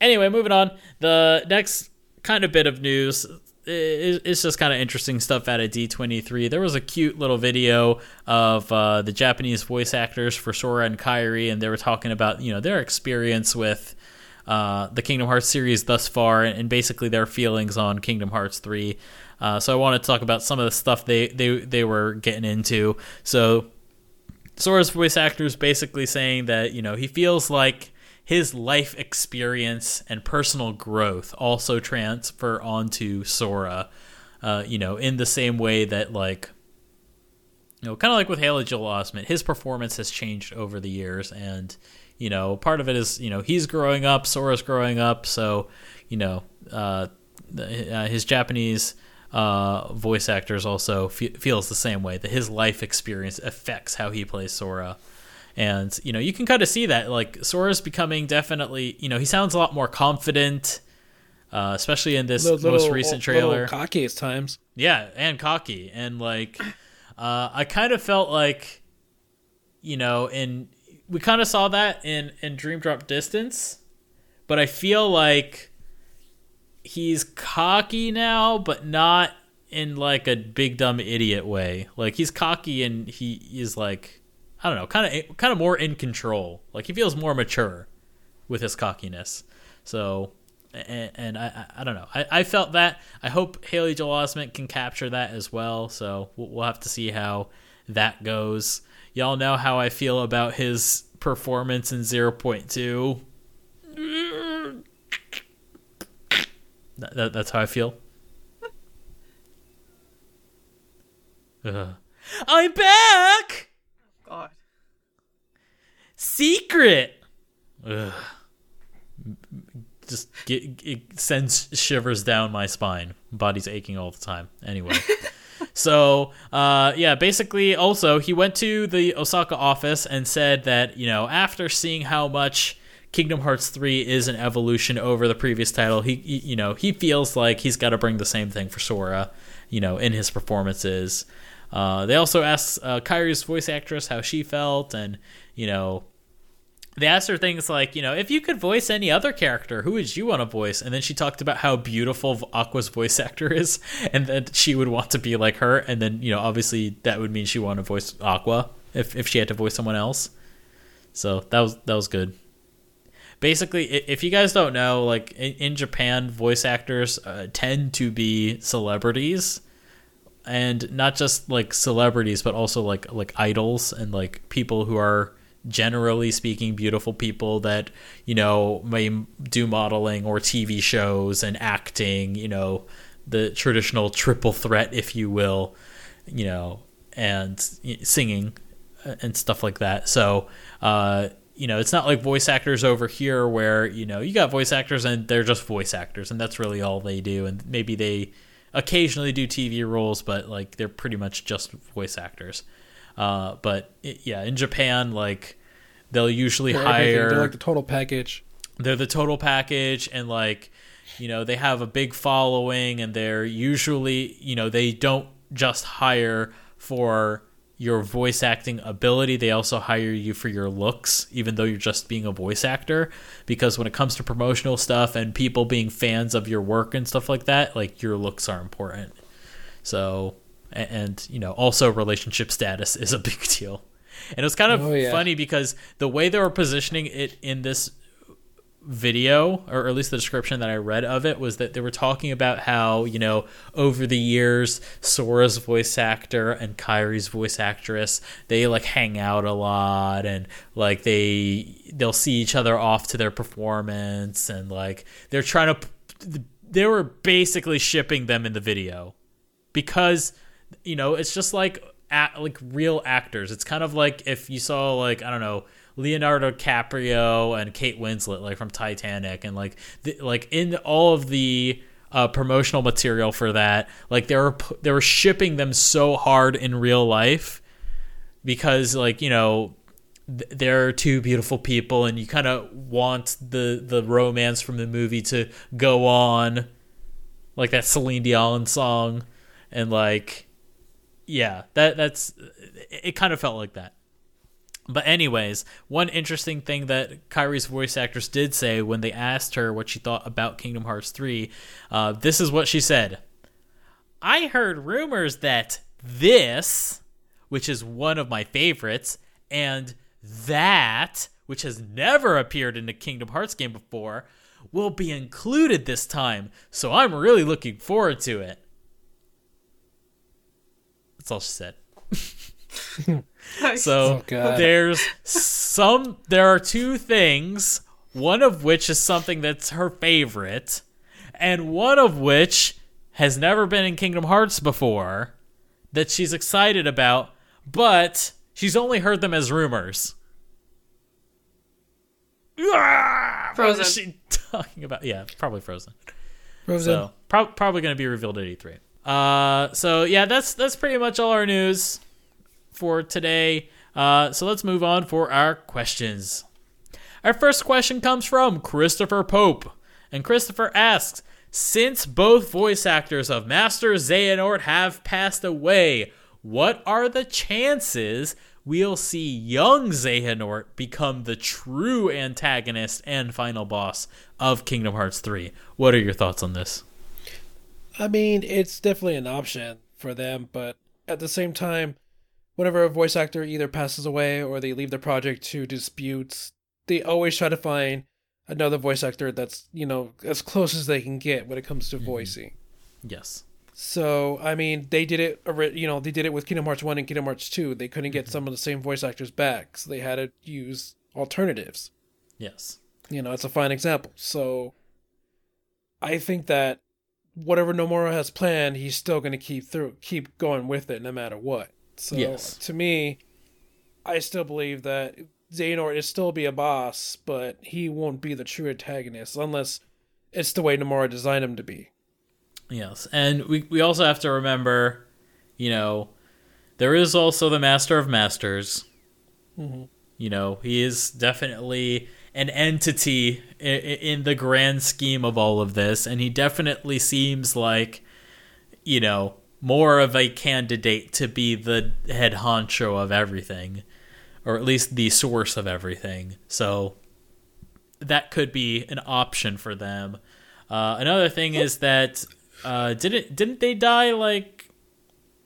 [SPEAKER 1] Anyway, moving on. The next kind of bit of news is just kind of interesting stuff out of D23. There was a cute little video of uh, the Japanese voice actors for Sora and Kairi, and they were talking about you know their experience with uh, the Kingdom Hearts series thus far, and basically their feelings on Kingdom Hearts 3. Uh, so I want to talk about some of the stuff they, they, they were getting into. So Sora's voice actor is basically saying that, you know, he feels like his life experience and personal growth also transfer onto Sora, uh, you know, in the same way that, like, you know, kind of like with Haley Joel Osment, his performance has changed over the years, and you know, part of it is you know he's growing up, Sora's growing up, so you know, uh, uh, his Japanese uh, voice actors also fe- feels the same way that his life experience affects how he plays Sora. And you know, you can kind of see that like Sora's becoming definitely, you know, he sounds a lot more confident, uh, especially in this
[SPEAKER 2] Little-
[SPEAKER 1] most recent trailer.
[SPEAKER 2] cocky at times.
[SPEAKER 1] Yeah, and cocky. And like uh I kind of felt like you know, in we kind of saw that in in Dream Drop Distance, but I feel like he's cocky now, but not in like a big dumb idiot way. Like he's cocky and he is like I don't know, kind of kind of more in control. Like he feels more mature with his cockiness. So and, and I, I I don't know. I, I felt that. I hope Haley Joel Osment can capture that as well. So we'll, we'll have to see how that goes. Y'all know how I feel about his performance in 0.2. That, that, that's how I feel. I'm back. Secret. Ugh. Just get, it sends shivers down my spine. Body's aching all the time. Anyway. so, uh, yeah, basically, also, he went to the Osaka office and said that, you know, after seeing how much Kingdom Hearts 3 is an evolution over the previous title, he, he you know, he feels like he's got to bring the same thing for Sora, you know, in his performances. Uh, they also asked uh, Kairi's voice actress how she felt, and, you know, they asked her things like, you know, if you could voice any other character, who would you want to voice? And then she talked about how beautiful Aqua's voice actor is, and that she would want to be like her. And then, you know, obviously that would mean she wanted to voice Aqua if if she had to voice someone else. So that was that was good. Basically, if you guys don't know, like in, in Japan, voice actors uh, tend to be celebrities, and not just like celebrities, but also like like idols and like people who are generally speaking beautiful people that you know may do modeling or TV shows and acting you know the traditional triple threat if you will you know and singing uh, and stuff like that. So uh you know it's not like voice actors over here where you know you got voice actors and they're just voice actors and that's really all they do. And maybe they occasionally do TV roles but like they're pretty much just voice actors uh, but it, yeah, in Japan, like they'll usually
[SPEAKER 2] They're everything.
[SPEAKER 1] hire
[SPEAKER 2] They're like the total package.
[SPEAKER 1] they're the total package and like you know they have a big following and they're usually you know they don't just hire for your voice acting ability. They also hire you for your looks, even though you're just being a voice actor. Because when it comes to promotional stuff and people being fans of your work and stuff like that, like your looks are important. So, and, and you know, also relationship status is a big deal. And it was kind of
[SPEAKER 2] Oh, yeah.
[SPEAKER 1] funny because the way they were positioning it in this video, or at least the description that I read of it, was that they were talking about how, you know, over the years, Sora's voice actor and Kairi's voice actress, they like hang out a lot and like they they'll see each other off to their performance and like they're trying to they were basically shipping them in the video because you know it's just like at, like real actors. It's kind of like if you saw like i don't know leonardo DiCaprio and kate winslet like from titanic and like the, like in all of the uh, promotional material for that like they were they were shipping them so hard in real life because like you know th- they're two beautiful people and you kind of want the the romance from the movie to go on like that Celine Dion song and like yeah that that's it, kind of felt like that. But anyways one interesting thing that Kairi's voice actress did say when they asked her what she thought about Kingdom Hearts 3 uh, this is what she said. I heard rumors that this which is one of my favorites and that which has never appeared in a Kingdom Hearts game before will be included this time. So I'm really looking forward to it that's all she said. So
[SPEAKER 2] Oh,
[SPEAKER 1] there's some there are two things, one of which is something that's her favorite, and one of which has never been in Kingdom Hearts before that she's excited about, but she's only heard them as rumors. Ah,
[SPEAKER 3] Frozen.
[SPEAKER 1] is she talking about? Yeah, probably Frozen.
[SPEAKER 2] Frozen.
[SPEAKER 1] So prob- probably going to be revealed at E3. Uh, so yeah, that's that's pretty much all our news for today. Uh, so let's move on for our questions. Our first question comes from Christopher Pope, and Christopher asks: Since both voice actors of Master Xehanort have passed away, what are the chances we'll see young Xehanort become the true antagonist and final boss of Kingdom Hearts 3? What are your thoughts on this?
[SPEAKER 2] I mean, it's definitely an option for them, but at the same time, whenever a voice actor either passes away or they leave the project to disputes, they always try to find another voice actor that's, you know, as close as they can get when it comes to mm-hmm. voicing.
[SPEAKER 1] Yes.
[SPEAKER 2] So, I mean, they did it, you know, they did it with Kingdom Hearts 1 and Kingdom Hearts 2. They couldn't get mm-hmm. some of the same voice actors back, so they had to use alternatives.
[SPEAKER 1] Yes.
[SPEAKER 2] You know, it's a fine example. So I think that whatever Nomura has planned, he's still going to keep through, keep going with it no matter what. So
[SPEAKER 1] Yes.
[SPEAKER 2] to me, I still believe that Xehanort is still be a boss, but he won't be the true antagonist unless it's the way Nomura designed him to be.
[SPEAKER 1] Yes. And we, we also have to remember, you know, there is also the Master of Masters. Mm-hmm. You know, he is definitely an entity in, the grand scheme of all of this. And he definitely seems like, you know, more of a candidate to be the head honcho of everything, or at least the source of everything. So that could be an option for them. Uh, another thing is that uh, didn't didn't they die like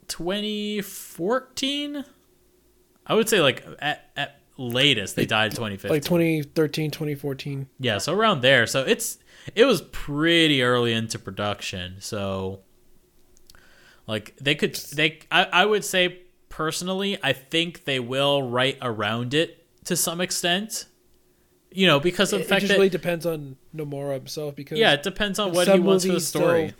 [SPEAKER 1] 2014? I would say like at, at latest they died 2015.
[SPEAKER 2] Like 2013, 2014.
[SPEAKER 1] Yeah, so around there. So it's it was pretty early into production. So like they could they I, I would say personally, I think they will write around it to some extent. You know, because of
[SPEAKER 2] It,
[SPEAKER 1] the
[SPEAKER 2] it
[SPEAKER 1] fact
[SPEAKER 2] just
[SPEAKER 1] that
[SPEAKER 2] really depends on Nomura himself because
[SPEAKER 1] yeah, it depends on what he wants for the story.
[SPEAKER 2] they'll-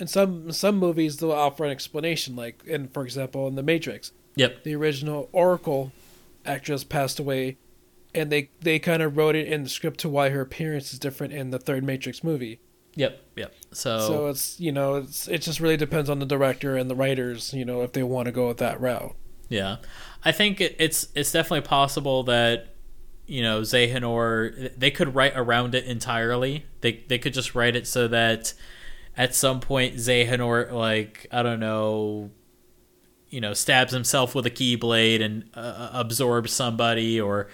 [SPEAKER 2] in some some movies they'll offer an explanation, like in for example in The Matrix,
[SPEAKER 1] Yep.
[SPEAKER 2] the original Oracle actress passed away, and they they kind of wrote it in the script to why her appearance is different in the third Matrix movie.
[SPEAKER 1] Yep. Yep. So,
[SPEAKER 2] So it's you know it's it just really depends on the director and the writers, you know, if they want to go with that route.
[SPEAKER 1] Yeah, I think it, it's it's definitely possible that you know Xehanort they could write around it entirely. They they could just write it so that at some point Xehanort like I don't know you know stabs himself with a keyblade and uh, absorbs somebody or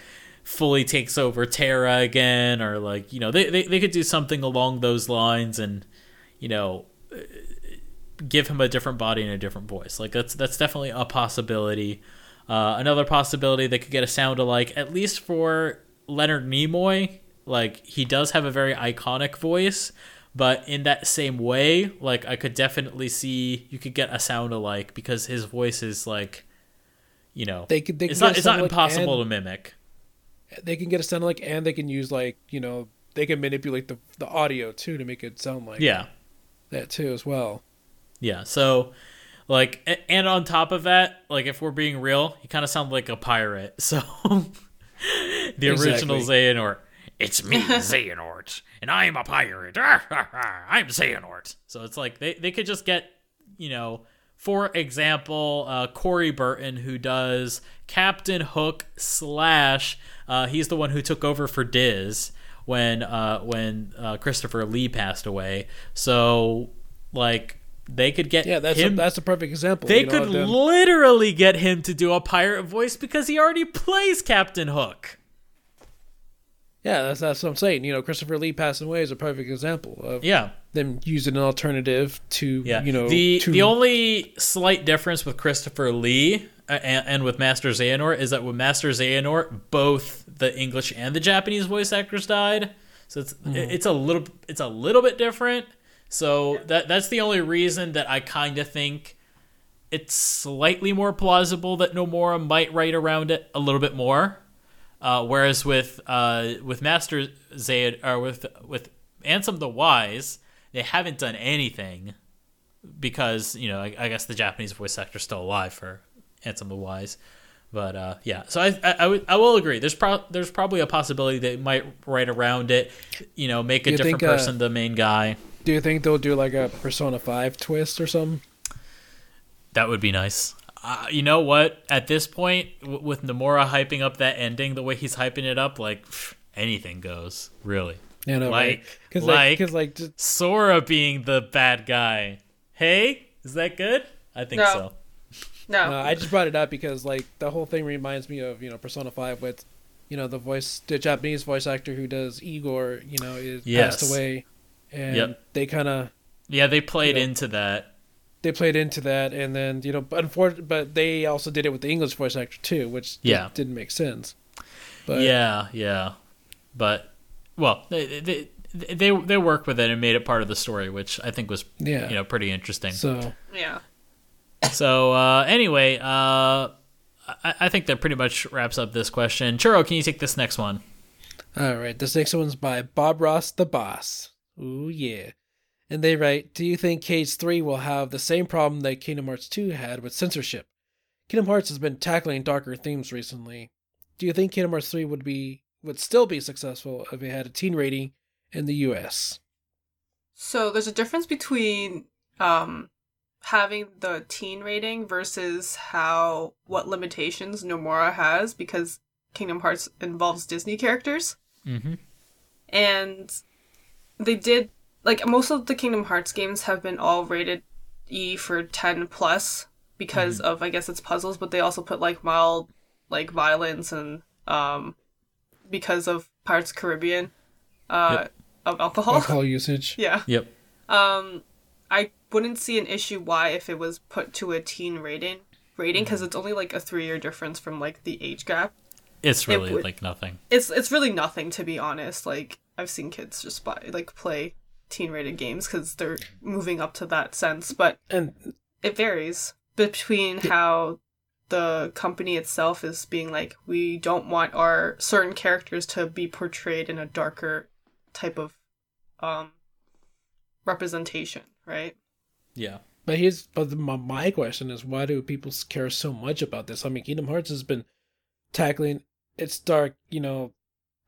[SPEAKER 1] fully takes over Terra again or like you know they, they, they could do something along those lines and you know give him a different body and a different voice. Like that's that's definitely a possibility. Uh, another possibility they could get a sound alike at least for Leonard Nimoy like he does have a very iconic voice but in that same way like I could definitely see you could get a sound alike because his voice is like you know
[SPEAKER 2] They could- they
[SPEAKER 1] it's not it's not impossible
[SPEAKER 2] and-
[SPEAKER 1] to mimic
[SPEAKER 2] They can get a sound like, and they can use like you know they can manipulate the the audio too to make it sound like
[SPEAKER 1] yeah
[SPEAKER 2] that too as well.
[SPEAKER 1] Yeah. So, like, and on top of that, like, if we're being real, he kind of sounds like a pirate. So, the original
[SPEAKER 2] Exactly.
[SPEAKER 1] Xehanort. It's me, Xehanort, and I'm a pirate. I'm Xehanort. So it's like they, they could just get, you know, for example, uh, Corey Burton, who does Captain Hook slash, uh, he's the one who took over for Diz when uh, when uh, Christopher Lee passed away. So, like, they could get
[SPEAKER 2] Yeah, that's
[SPEAKER 1] him.
[SPEAKER 2] a, that's a perfect example.
[SPEAKER 1] they
[SPEAKER 2] you know,
[SPEAKER 1] could
[SPEAKER 2] of
[SPEAKER 1] literally get him to do a pirate voice because he already plays Captain Hook.
[SPEAKER 2] Yeah, that's that's what I'm saying. You know, Christopher Lee passing away is a perfect example of
[SPEAKER 1] Yeah.
[SPEAKER 2] them using an alternative to
[SPEAKER 1] Yeah,
[SPEAKER 2] you know
[SPEAKER 1] the
[SPEAKER 2] to,
[SPEAKER 1] the only slight difference with Christopher Lee uh, and, and with Master Xehanort is that with Master Xehanort, both the English and the Japanese voice actors died, so it's
[SPEAKER 2] Mm-hmm.
[SPEAKER 1] it's a little it's a little bit different. So that that's the only reason that I kind of think it's slightly more plausible that Nomura might write around it a little bit more. Uh, whereas with uh, with Master Zayed or with with Ansem the Wise, they haven't done anything because you know I, I guess the Japanese voice actor is still alive for Ansem the Wise. But uh, yeah, so I, I I would I will agree. There's pro- there's probably a possibility they might write around it. You know, make a different
[SPEAKER 2] think, uh,
[SPEAKER 1] person the main guy.
[SPEAKER 2] Do you think they'll do like a Persona Five twist or something?
[SPEAKER 1] That would be nice. Uh, you know what? At this point, w- with Nomura hyping up that ending the way he's hyping it up, like pff, anything goes. Really,
[SPEAKER 2] You know,
[SPEAKER 1] Like-
[SPEAKER 2] because
[SPEAKER 1] like-
[SPEAKER 2] like because like, just,
[SPEAKER 1] Sora being the bad guy. Hey, is that good? I think
[SPEAKER 3] No.
[SPEAKER 1] so.
[SPEAKER 3] No.
[SPEAKER 2] uh, I just brought it up because like the whole thing reminds me of you know Persona Five with you know the voice the Japanese voice actor who does Igor you know is
[SPEAKER 1] Yes.
[SPEAKER 2] passed away, and
[SPEAKER 1] Yep.
[SPEAKER 2] they kind of
[SPEAKER 1] Yeah, they played
[SPEAKER 2] Yeah.
[SPEAKER 1] into that.
[SPEAKER 2] They played into that, and then you know, but unfortunately, but they also did it with the English voice actor too, which di-
[SPEAKER 1] Yeah.
[SPEAKER 2] didn't make sense. But
[SPEAKER 1] yeah, yeah, but well, they, they they they worked with it and made it part of the story, which I think was
[SPEAKER 2] yeah,
[SPEAKER 1] you know pretty interesting.
[SPEAKER 2] so
[SPEAKER 3] yeah.
[SPEAKER 1] So uh, anyway, uh, I, I think that pretty much wraps up this question. Churro, can you take this next one?
[SPEAKER 2] all right, this next one's by Bob Ross, the boss. Ooh yeah, and they write, "Do you think Cage Three will have the same problem that Kingdom Hearts Two had with censorship? Kingdom Hearts has been tackling darker themes recently. Do you think Kingdom Hearts Three would be would still be successful if it had a teen rating in the U.S.?"
[SPEAKER 3] So there's a difference between um having the teen rating versus how what limitations Nomura has because Kingdom Hearts involves Disney characters.
[SPEAKER 1] Mm-hmm.
[SPEAKER 3] And they did like most of the Kingdom Hearts games have been all rated E for 10 plus because of I guess it's puzzles, but they also put like mild like violence and um because of Pirates Caribbean uh
[SPEAKER 1] Yep.
[SPEAKER 3] of alcohol.
[SPEAKER 2] Alcohol usage.
[SPEAKER 3] yeah.
[SPEAKER 1] Yep.
[SPEAKER 3] Um, I wouldn't see an issue why if it was put to a teen rating rating because it's only like a three year difference from like the age gap.
[SPEAKER 1] It's really
[SPEAKER 3] would-
[SPEAKER 1] like nothing.
[SPEAKER 3] It's it's really nothing to be honest. Like I've seen kids just buy like play teen rated games because they're moving up to that sense, but
[SPEAKER 2] And
[SPEAKER 3] it varies between how the company itself is being like we don't want our certain characters to be portrayed in a darker type of um representation, right?
[SPEAKER 1] Yeah.
[SPEAKER 2] But here's but the, my, my question is why do people care so much about this? I mean, Kingdom Hearts has been tackling its dark, you know,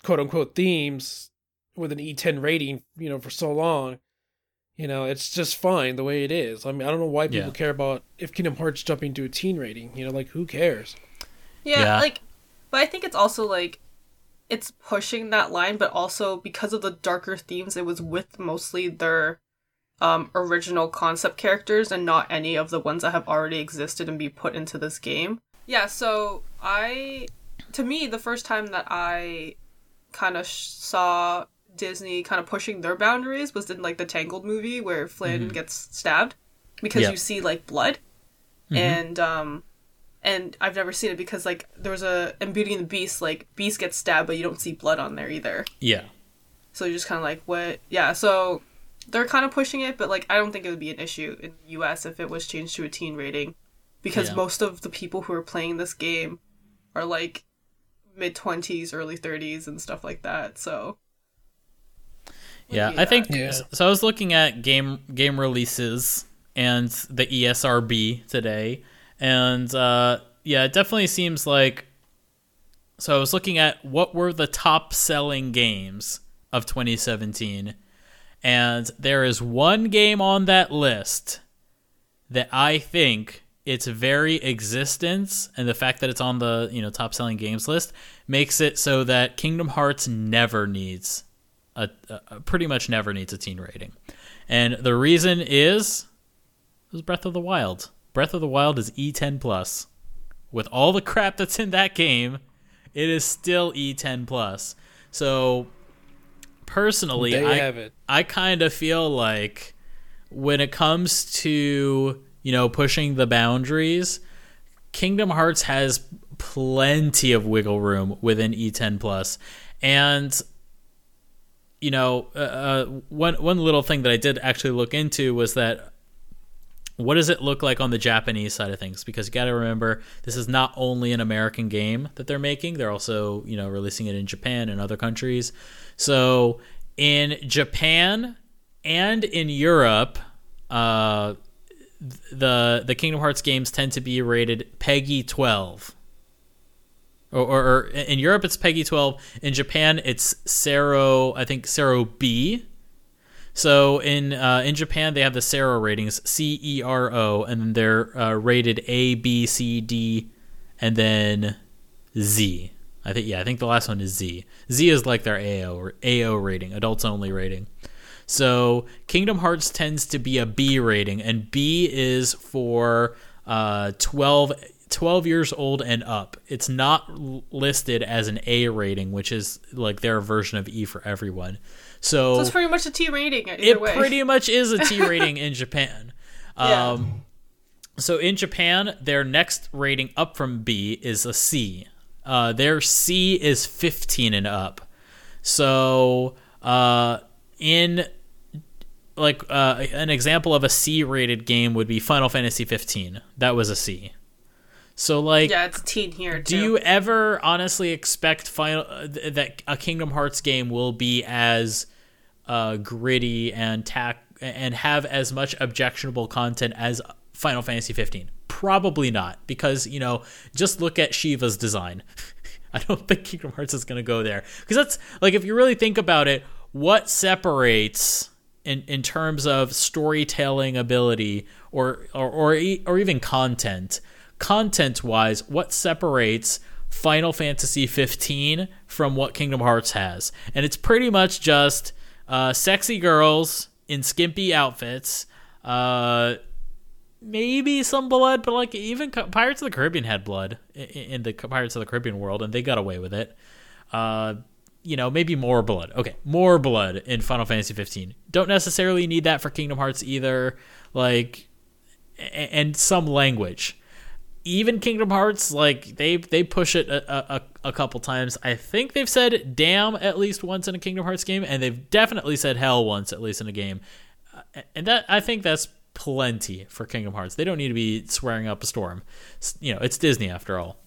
[SPEAKER 2] quote unquote themes with an E10 rating, you know, for so long. You know, it's just fine the way it is. I mean, I don't know why people
[SPEAKER 1] Yeah.
[SPEAKER 2] care about if Kingdom Hearts jumping to a teen rating. You know, like who cares?
[SPEAKER 3] Yeah,
[SPEAKER 1] Yeah.
[SPEAKER 3] like, but I think it's also like, it's pushing that line, but also because of the darker themes, it was with mostly their um, original concept characters and not any of the ones that have already existed and be put into this game. Yeah, so I, to me, the first time that I kind of sh- saw Disney kind of pushing their boundaries was in like the Tangled movie where Flynn gets stabbed because
[SPEAKER 1] Yeah.
[SPEAKER 3] you see like blood and um and I've never seen it because like there was a in Beauty and the Beast like Beast gets stabbed but you don't see blood on there either.
[SPEAKER 1] Yeah.
[SPEAKER 3] So you're just kind of like what? Yeah, so they're kind of pushing it, but like I don't think it would be an issue in the U.S. if it was changed to a teen rating, because
[SPEAKER 1] Yeah.
[SPEAKER 3] most of the people who are playing this game are like mid twenties, early thirties, and stuff like that. So
[SPEAKER 1] Yeah, I think.
[SPEAKER 2] Yeah.
[SPEAKER 1] so. I was looking at game game releases and the ESRB today, and uh, yeah, it definitely seems like. So I was looking at what were the top selling games of 2017, and there is one game on that list that I think its very existence and the fact that it's on the you know top selling games list makes it so that Kingdom Hearts never needs a, a pretty much never needs a teen rating. And the reason is was Breath of the Wild. Breath of the Wild is E10 plus. With all the crap that's in that game, it is still E10 plus. So personally, I. I kind of feel like when it comes to, you know, pushing the boundaries, Kingdom Hearts has plenty of wiggle room within E10 plus. And you know, uh, uh, one one little thing that I did actually look into was that what does it look like on the Japanese side of things? Because you got to remember, this is not only an American game that they're making; they're also, you know, releasing it in Japan and other countries. So, in Japan and in Europe, uh, the the Kingdom Hearts games tend to be rated PEGI 12. Or, or, or in Europe it's PEGI 12. In Japan it's Cero, I think Cero B. So in uh, in Japan they have the Cero ratings C E R O, and then they're uh, rated A B C D, and then Z. I think yeah, I think the last one is Z. Z is like their AO or AO rating, adults only rating. So Kingdom Hearts tends to be a B rating, and B is for uh, 12, 12 years old and up. It's not listed as an A rating, which is like their version of E for everyone. So,
[SPEAKER 3] so it's pretty much a T rating.
[SPEAKER 1] It
[SPEAKER 3] way.
[SPEAKER 1] pretty much is a T rating in Japan.
[SPEAKER 3] Yeah.
[SPEAKER 1] Um, so in Japan, their next rating up from B is a C. Uh, their C is 15 and up. So uh, in like uh, an example of a C rated game would be Final Fantasy 15. That was a C. So like
[SPEAKER 3] yeah, it's teen here too.
[SPEAKER 1] do you ever honestly expect final uh, th- that a Kingdom Hearts game will be as uh, gritty and tack and have as much objectionable content as Final Fantasy 15? Probably not, because you know, just look at Shiva's design. I don't think Kingdom Hearts is going to go there because that's like if you really think about it, what separates in in terms of storytelling ability or or or, e- or even content content wise what separates Final Fantasy 15 from what Kingdom Hearts has and it's pretty much just uh, sexy girls in skimpy outfits uh maybe some blood but like even Pirates of the Caribbean had blood in the Pirates of the Caribbean world and they got away with it uh you know, maybe more blood. Okay, more blood in Final Fantasy 15. Don't necessarily need that for Kingdom Hearts either. Like, and some language. Even Kingdom Hearts, like they they push it a, a, a couple times. I think they've said "damn" at least once in a Kingdom Hearts game, and they've definitely said "hell" once at least in a game. Uh, And that I think that's plenty for Kingdom Hearts. They don't need to be swearing up a storm. You know, it's Disney after all.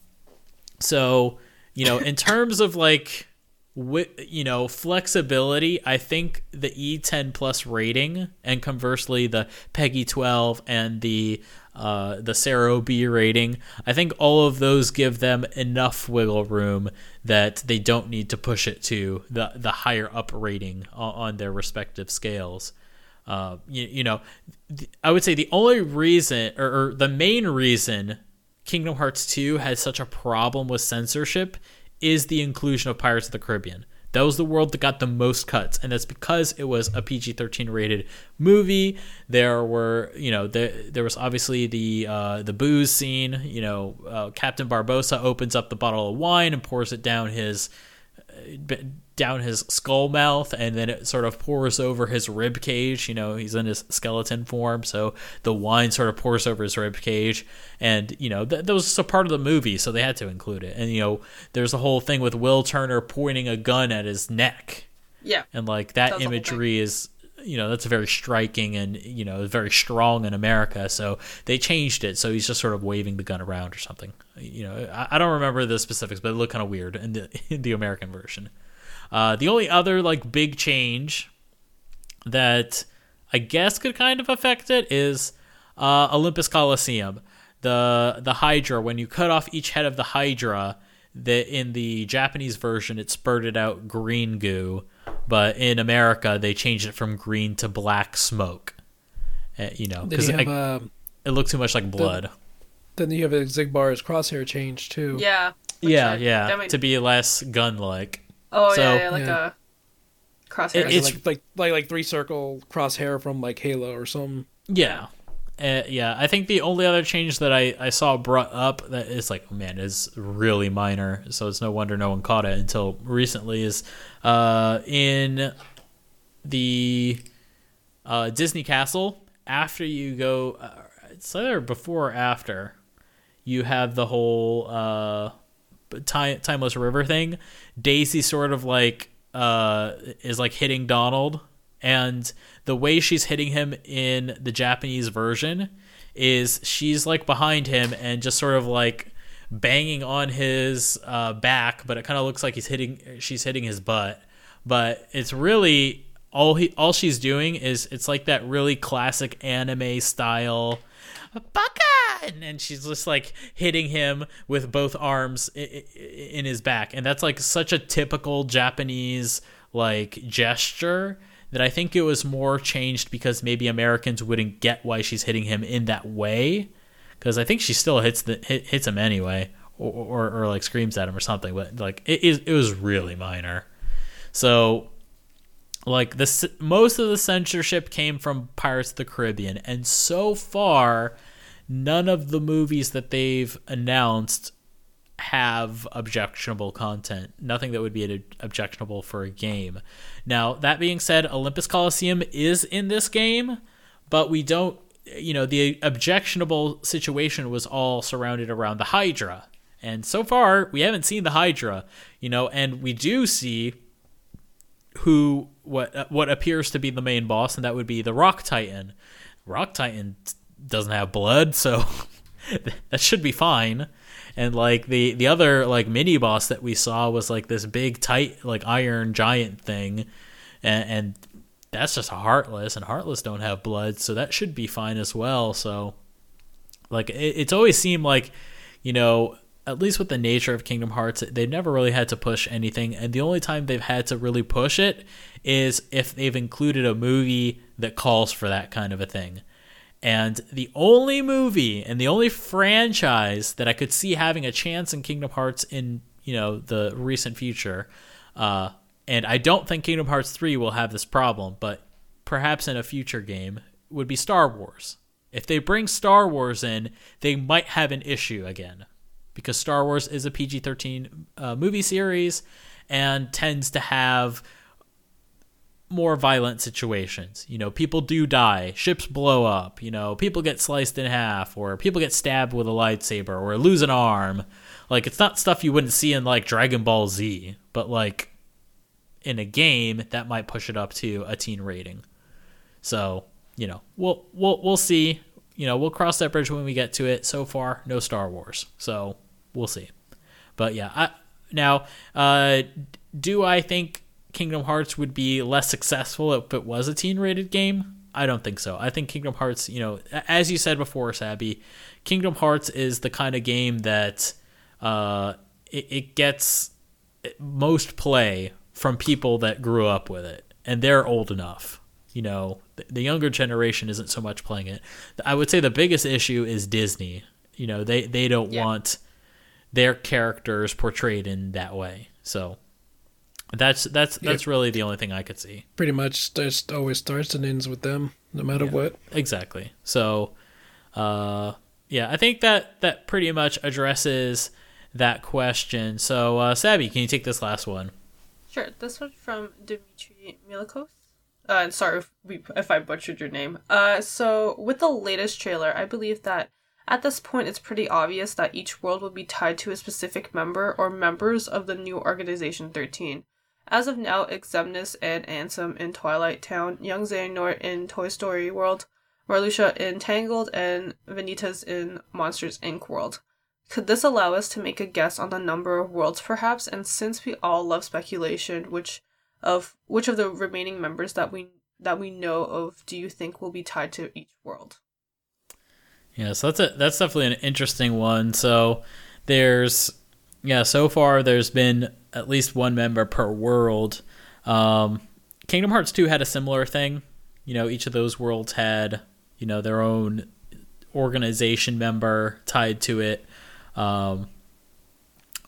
[SPEAKER 1] So, you know, in terms of like, you know, flexibility, I think the E10 plus rating and conversely the PEGI 12 and the uh, the Cero B rating, I think all of those give them enough wiggle room that they don't need to push it to the the higher up rating on, on their respective scales. Uh, you, you know, I would say the only reason or, or the main reason Kingdom Hearts 2 has such a problem with censorship is the inclusion of Pirates of the Caribbean. That was the world that got the most cuts, and that's because it was a PG-13 rated movie. There were, you know, there there was obviously the uh, the booze scene. You know, uh, Captain Barbossa opens up the bottle of wine and pours it down his down his skull mouth and then it sort of pours over his rib cage. You know he's in his skeleton form so the wine sort of pours over his rib cage. And you know th- that was just a part of the movie so they had to include it. And you know there's a whole thing with will turner pointing a gun at his neck.
[SPEAKER 3] Yeah.
[SPEAKER 1] and like that
[SPEAKER 3] That's
[SPEAKER 1] imagery is you know that's very striking and you know very strong in america. So they changed it. So he's just sort of waving the gun around or something. You know i, I don't remember the specifics but it looked kind of weird in the in the american version. Uh, the only other like big change that i guess could kind of affect it is uh, olympus coliseum. The the hydra when you cut off each head of the hydra that in the japanese version it spurted out green goo but in America they changed it from green to black smoke. Uh, you know, because
[SPEAKER 2] you
[SPEAKER 1] it,
[SPEAKER 2] have um,
[SPEAKER 1] it looked too much like blood.
[SPEAKER 2] then you have a Xigbar's crosshair change too.
[SPEAKER 3] Yeah.
[SPEAKER 1] Yeah,
[SPEAKER 3] I-
[SPEAKER 1] yeah,
[SPEAKER 3] that made-
[SPEAKER 1] to be less gun-like.
[SPEAKER 3] oh
[SPEAKER 1] so-
[SPEAKER 3] yeah, yeah, like
[SPEAKER 2] Yeah.
[SPEAKER 3] a crosshair.
[SPEAKER 1] It- it's-
[SPEAKER 2] like, like like like three circle crosshair from like Halo or some.
[SPEAKER 1] Yeah. Uh, yeah, I think the only other change that I, I saw brought up that is like, oh man, is really minor. So it's no wonder no one caught it until recently. Is uh, in the uh, Disney Castle after you go, uh, it's either before or after you have the whole uh, time, timeless river thing. Daisy sort of like uh, is like hitting Donald, and the way she's hitting him in the Japanese version is she's like behind him and just sort of like banging on his uh, back, but it kind of looks like he's hitting she's hitting his butt. But it's really all he all she's doing is it's like that really classic anime style Baka! And, she's just like hitting him with both arms in his back. And that's like such a typical Japanese like gesture that I think it was more changed because maybe Americans wouldn't get why she's hitting him in that way. Because I think she still hits the hit, hits him anyway, or, or or like screams at him or something. But like it is it was really minor. So like the most of the censorship came from Pirates of the Caribbean, and so far, none of the movies that they've announced have objectionable content. Nothing that would be objectionable for a game. Now that being said, Olympus Coliseum is in this game, but we don't. You know, the objectionable situation was all surrounded around the Hydra. And so far, we haven't seen the Hydra, you know, and we do see who what uh, what appears to be the main boss, and that would be the Rock Titan. Rock Titan doesn't have blood, so that should be fine. And like the the other like mini boss that we saw was like this big tight like iron giant thing, and, and that's just heartless, and heartless don't have blood, so that should be fine as well. So like it, it's always seemed like you know at least with the nature of Kingdom Hearts, they've never really had to push anything, and the only time they've had to really push it is if they've included a movie that calls for that kind of a thing. And the only movie and the only franchise that I could see having a chance in Kingdom Hearts in you know the recent future, uh, and I don't think Kingdom Hearts three will have this problem, but perhaps in a future game would be Star Wars. If they bring Star Wars in, they might have an issue again because Star Wars is a PG 13 uh, movie series and tends to have more violent situations. You know, people do die, ships blow up, you know, people get sliced in half, or people get stabbed with a lightsaber, or lose an arm. Like, it's not stuff you wouldn't see in, like, Dragon Ball Z, but, like, in a game, that might push it up to a teen rating. So, you know, we'll we'll we'll see. You know, we'll cross that bridge when we get to it. So far, no Star Wars. So, we'll see. But yeah, I, now, uh, do I think Kingdom Hearts would be less successful if it was a teen rated game? I don't think so. I think Kingdom Hearts, you know, as you said before, Sabby, Kingdom Hearts is the kind of game that uh, it, it gets most play from people that grew up with it, and they're old enough. You know, the, the younger generation isn't so much playing it. I would say the biggest issue is Disney. You know, they they don't
[SPEAKER 3] Yeah.
[SPEAKER 1] want their characters portrayed in that way. So That's that's
[SPEAKER 2] Yeah.
[SPEAKER 1] that's really the only thing I could see.
[SPEAKER 2] Pretty much, just always starts and ends with them, no matter
[SPEAKER 1] Yeah.
[SPEAKER 2] what.
[SPEAKER 1] Exactly. So, uh, yeah, I think that that pretty much addresses that question. So, uh, Sabby, can you take this last one?
[SPEAKER 3] Sure. This one from Dmitry Milikos. Uh, sorry if, we, if I butchered your name. Uh, so with the latest trailer, I believe that at this point it's pretty obvious that each world will be tied to a specific member or members of the new Organization 13. As of now, Xemnas and Ansem in Twilight Town, Young Xehanort in Toy Story World, Marluxia in Tangled, and Vanitas in Monsters Inc. World. Could this allow us to make a guess on the number of worlds perhaps? And since we all love speculation, which of which of the remaining members that we that we know of do you think will be tied to each world?
[SPEAKER 1] Yeah, so that's a that's definitely an interesting one. So there's yeah, so far there's been at least one member per world. Um, Kingdom Hearts 2 had a similar thing. You know, each of those worlds had, you know, their own organization member tied to it. Um,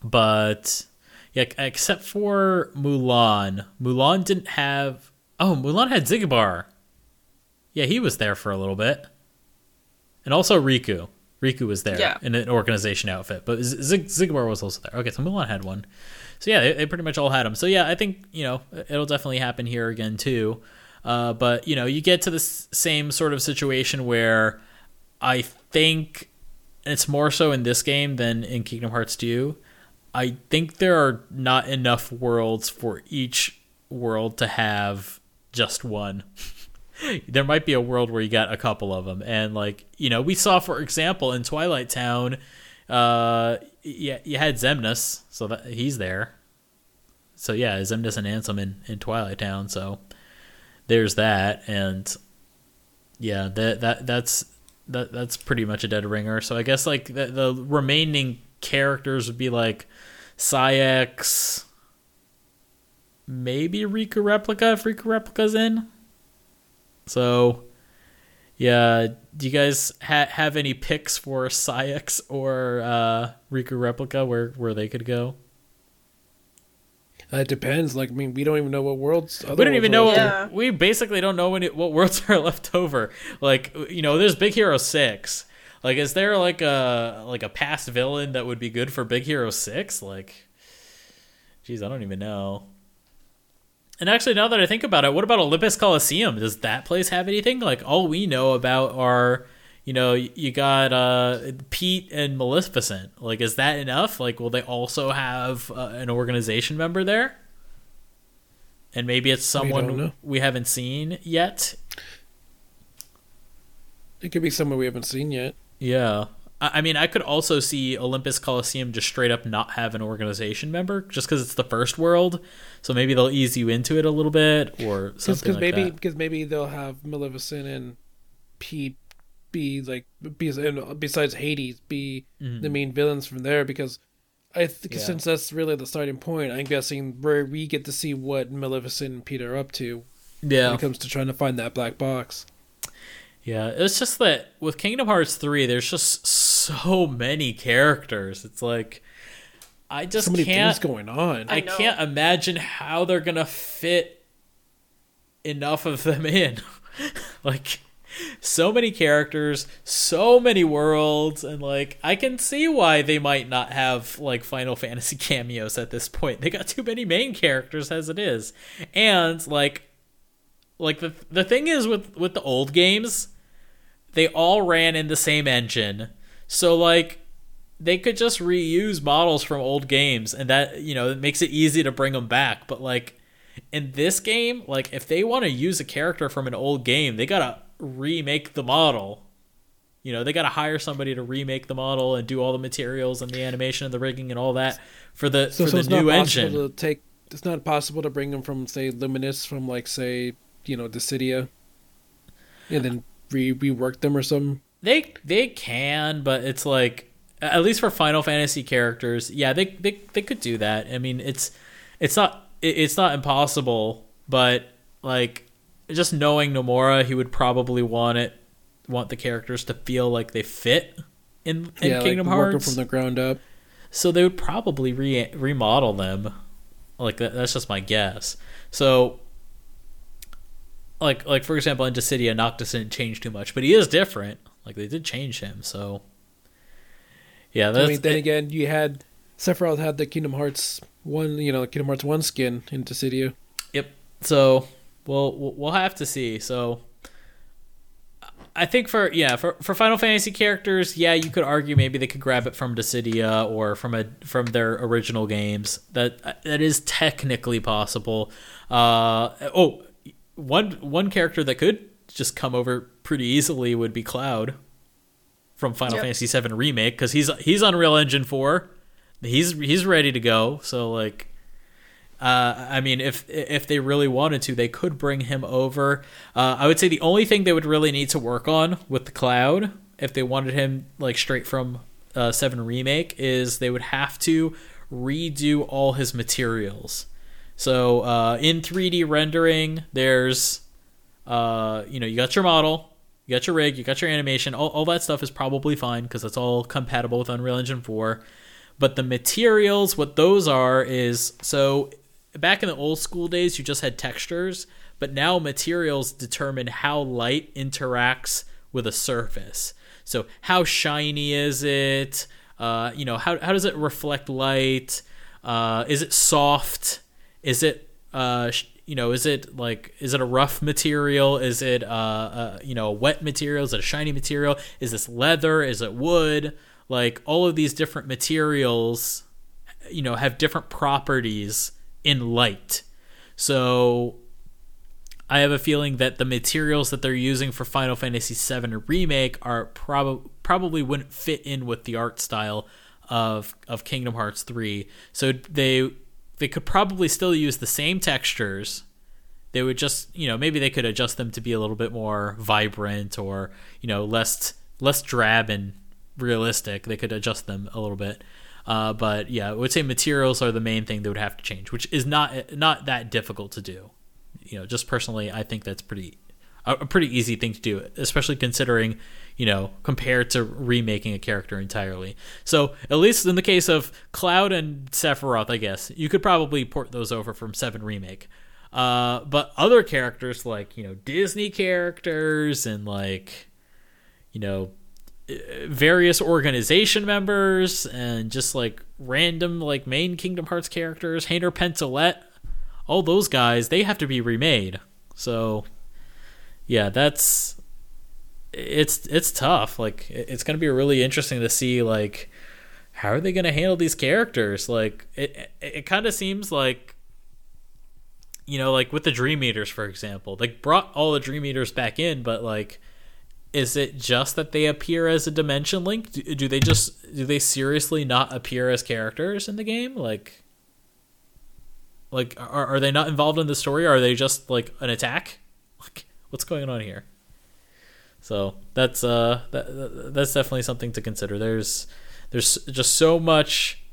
[SPEAKER 1] but yeah, except for Mulan, Mulan didn't have. Oh, Mulan had Xigbar. Yeah, he was there for a little bit, and also Riku. Riku was there
[SPEAKER 3] Yeah.
[SPEAKER 1] in an organization outfit, but Z- Xigbar was also there. Okay, so Mulan had one. So yeah, they, they pretty much all had them. So yeah, I think you know it'll definitely happen here again too. Uh, but you know, you get to the same sort of situation where I think it's more so in this game than in Kingdom Hearts 2. I think there are not enough worlds for each world to have just one. there might be a world where you got a couple of them, and like you know, we saw for example in Twilight Town, uh, yeah, you had Xemnas, so that he's there. So yeah, Xemnas and Ansem in in Twilight Town. So there's that, and yeah, that that that's that that's pretty much a dead ringer. So I guess like the, the remaining characters would be like Saïx, maybe Riku Replica if Riku Replica's in. So yeah, do you guys ha- have any picks for Saïx or uh, Riku Replica where where they could go?
[SPEAKER 2] Uh, it depends. Like, I mean, we don't even know what worlds. Other
[SPEAKER 1] we don't even know.
[SPEAKER 2] are.
[SPEAKER 3] Yeah.
[SPEAKER 1] We basically don't know when it, what worlds are left over. Like you know, there's Big Hero Six. Like, is there like a like a past villain that would be good for Big Hero Six? Like, geez, I don't even know. And actually, now that I think about it, what about Olympus Coliseum? Does that place have anything? Like, all we know about are, you know, you got uh, Pete and Maleficent. Like, is that enough? Like, will they also have uh, an organization member there? And maybe it's someone
[SPEAKER 2] know.
[SPEAKER 1] we haven't seen yet.
[SPEAKER 2] It could be someone we haven't seen yet.
[SPEAKER 1] Yeah. I mean, I could also see Olympus Coliseum just straight up not have an organization member just because it's the first world. So maybe they'll ease you into it a little bit or something
[SPEAKER 2] Because
[SPEAKER 1] like
[SPEAKER 2] maybe
[SPEAKER 1] that.
[SPEAKER 2] because maybe they'll have Maleficent and Pete be like be and besides Hades be
[SPEAKER 1] Mhm.
[SPEAKER 2] the main villains from there because I think
[SPEAKER 1] Yeah.
[SPEAKER 2] since that's really the starting point, I'm guessing where we get to see what Maleficent and Pete are up to when
[SPEAKER 1] Yeah.
[SPEAKER 2] it comes to trying to find that black box.
[SPEAKER 1] Yeah. It's just that with Kingdom Hearts 3, there's just so many characters. It's like, I just
[SPEAKER 2] So many
[SPEAKER 1] can't.
[SPEAKER 2] things going on.
[SPEAKER 1] I,
[SPEAKER 3] I
[SPEAKER 1] can't imagine how they're gonna fit enough of them in. like so many characters, so many worlds, and like I can see why they might not have like Final Fantasy cameos at this point. They got too many main characters as it is. And like like the the thing is with with the old games, they all ran in the same engine. So like they could just reuse models from old games and that you know it makes it easy to bring them back but like in this game like if they want to use a character from an old game they gotta remake the model you know they gotta hire somebody to remake the model and do all the materials and the animation and the rigging and all that for the
[SPEAKER 2] So,
[SPEAKER 1] for
[SPEAKER 2] so
[SPEAKER 1] the
[SPEAKER 2] it's
[SPEAKER 1] new
[SPEAKER 2] not
[SPEAKER 1] engine
[SPEAKER 2] to take. It's not possible to bring them from say Luminous from like say you know Dissidia, and then re rework them or something.
[SPEAKER 1] They they can, but it's like at least for Final Fantasy characters, yeah, they they they could do that. I mean, it's it's not it's not impossible, but like just knowing Nomura, he would probably want it want the characters to feel like they fit in in
[SPEAKER 2] yeah,
[SPEAKER 1] Kingdom
[SPEAKER 2] like,
[SPEAKER 1] Hearts.
[SPEAKER 2] from the ground up.
[SPEAKER 1] so they would probably re- remodel them. Like that, that's just my guess. So, like like for example, in Dissidia, Noctis didn't change too much, but he is different. Like they did change him, so yeah. That's,
[SPEAKER 2] I mean, then
[SPEAKER 1] it-
[SPEAKER 2] again, you had Sephiroth had the Kingdom Hearts one, you know, Kingdom Hearts one skin in Dissidia.
[SPEAKER 1] Yep. So we'll we'll we'll have to see. So I think for yeah for for Final Fantasy characters, yeah, you could argue maybe they could grab it from Dissidia or from a from their original games. That that is technically possible. Uh oh, one one character that could just come over pretty easily would be Cloud from Final
[SPEAKER 3] Yep.
[SPEAKER 1] Fantasy VII remake because he's he's Unreal Engine four. He's he's ready to go. So like uh, I mean, if if they really wanted to, they could bring him over. Uh, I would say the only thing they would really need to work on with the cloud, if they wanted him like straight from uh, Seven remake, is they would have to redo all his materials. So uh, in 3D rendering, there's uh, you know you got your model, you got your rig, you got your animation, all, all that stuff is probably fine because it's all compatible with Unreal Engine 4 but the materials what those are is so back in the old school days you just had textures but now materials determine how light interacts with a surface. So how shiny is it? Uh, you know how, how does it reflect light? Uh, is it soft? Is it uh, you know is it like is it a rough material? Is it uh, uh you know a wet material? Is it a shiny material? Is this leather? Is it wood? Like all of these different materials you know have different properties in light. So i have a feeling that the materials that they're using for final fantasy VII remake are prob- probably wouldn't fit in with the art style of of kingdom hearts 3 so they they could probably still use the same textures. They would just you know maybe they could adjust them to be a little bit more vibrant or you know less less drab and realistic. They could adjust them a little bit. Uh, but yeah i would say materials are the main thing they would have to change which is not not that difficult to do. You know just personally i think that's pretty a pretty easy thing to do especially considering you know compared to remaking a character entirely so at least in the case of cloud and sephiroth i guess you could probably port those over from 7 remake uh, but other characters like you know disney characters and like you know various organization members and just like random like main Kingdom Hearts characters, Hayner Pence Olette, all those guys, they have to be remade. So yeah, that's it's it's tough. Like it's going to be really interesting to see like how are they going to handle these characters? Like it it, it kind of seems like you know, like with the Dream Eaters, for example, they brought all the Dream Eaters back in, but like is it just that they appear as a dimension link? Do, do they just do they seriously not appear as characters in the game? Like like are, are they not involved in the story? Are they just like an attack? Like what's going on here so that's uh that, that- that's definitely something to consider there's there's just so much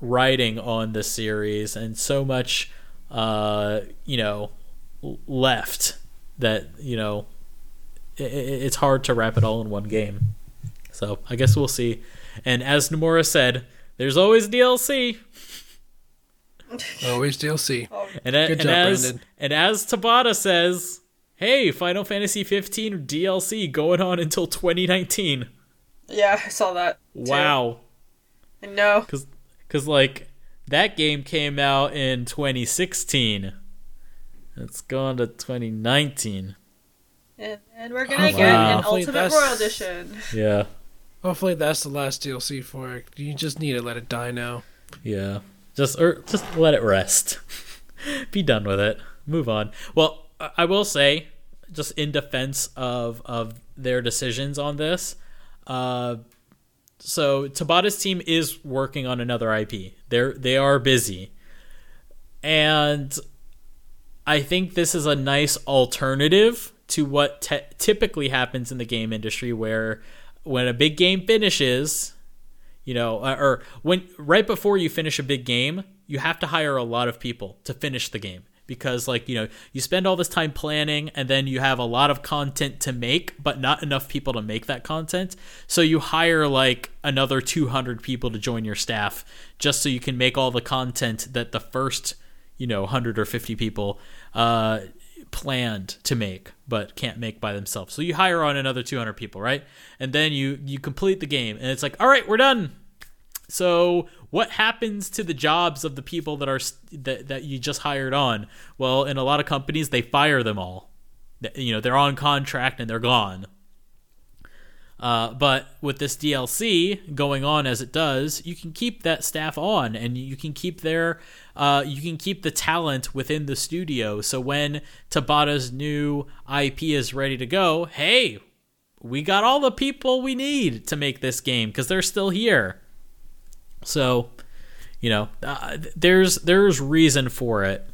[SPEAKER 1] writing on this series and so much uh you know left that you know i- i- it's hard to wrap it all in one game. So I guess we'll see. And as Nomura said, there's always DLC.
[SPEAKER 2] Always DLC.
[SPEAKER 1] And, a-
[SPEAKER 2] Good
[SPEAKER 1] and
[SPEAKER 2] job,
[SPEAKER 1] as
[SPEAKER 2] Branden.
[SPEAKER 1] and as Tabata says, hey, Final Fantasy 15 DLC going on until 2019.
[SPEAKER 3] Yeah, I saw that. too.
[SPEAKER 1] Wow.
[SPEAKER 3] I know.
[SPEAKER 1] Cuz cuz like that game came out in 2016. It's gone to 2019.
[SPEAKER 3] And, and we're gonna
[SPEAKER 2] Oh,
[SPEAKER 3] get
[SPEAKER 1] wow.
[SPEAKER 3] an
[SPEAKER 2] Hopefully
[SPEAKER 3] Ultimate
[SPEAKER 2] that's-
[SPEAKER 3] Royal Edition.
[SPEAKER 1] Yeah.
[SPEAKER 2] Hopefully that's the last DLC for it. You just need to let it die now.
[SPEAKER 1] Yeah. Just or just let it rest. Be done with it. Move on. Well, I will say, just in defense of of their decisions on this, uh, so Tabata's team is working on another IP. They're they are busy, and I think this is a nice alternative to what te- typically happens in the game industry, where when a big game finishes, you know, uh, or when right before you finish a big game, you have to hire a lot of people to finish the game because like, you know, you spend all this time planning and then you have a lot of content to make, but not enough people to make that content. So you hire like another 200 people to join your staff just so you can make all the content that the first you know 100 or 50 people uh, planned to make but can't make by themselves. So you hire on another 200 people, right? And then you you complete the game and it's like, "All right, we're done." So, what happens to the jobs of the people that are that that you just hired on? Well, in a lot of companies they fire them all. You know, they're on contract and they're gone. Uh, but with this DLC going on as it does, you can keep that staff on, and you can keep their, uh, you can keep the talent within the studio. So when Tabata's new IP is ready to go, hey, we got all the people we need to make this game because they're still here. So, you know, uh, there's there's reason for it.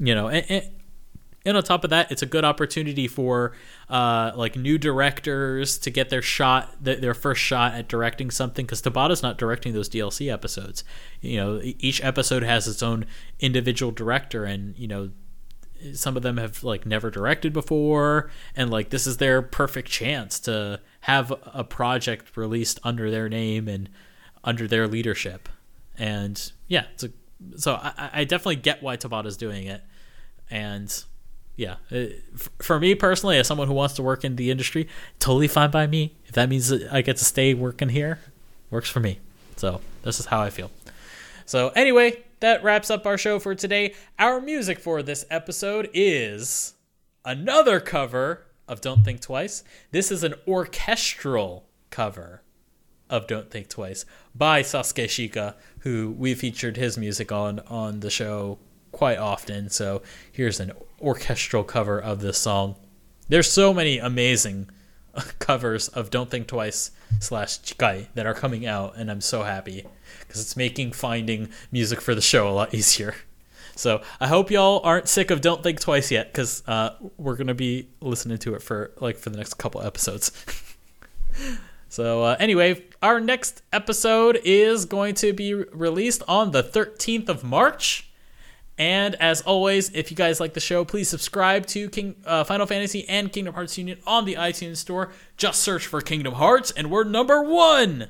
[SPEAKER 1] You know, and, and on top of that, it's a good opportunity for uh, like new directors to get their shot, their first shot at directing something. Because Tabata's not directing those DLC episodes. You know, each episode has its own individual director, and you know, some of them have like never directed before, and like this is their perfect chance to have a project released under their name and under their leadership. And yeah, a, so I, I definitely get why Tabata's doing it, and yeah, uh, it, for me personally, as someone who wants to work in the industry, totally fine by me. If that means I get to stay working here, works for me. So this is how I feel. So anyway, that wraps up our show for today. Our music for this episode is another cover of Don't Think Twice. This is an orchestral cover of Don't Think Twice by Sasuke Shika, who we featured his music on on the show quite often. So here's an orchestral cover of this song. There's so many amazing covers of Don't Think Twice slash Chikai that are coming out, and I'm so happy because it's making finding music for the show a lot easier. So I hope y'all aren't sick of Don't Think Twice yet, because uh, we're gonna be listening to it for like for the next couple episodes. so uh, anyway, our next episode is going to be released on the 13th of March. And as always, if you guys like the show, please subscribe to King uh, Final Fantasy and Kingdom Hearts Union on the iTunes Store. Just search for Kingdom Hearts, and we're number one.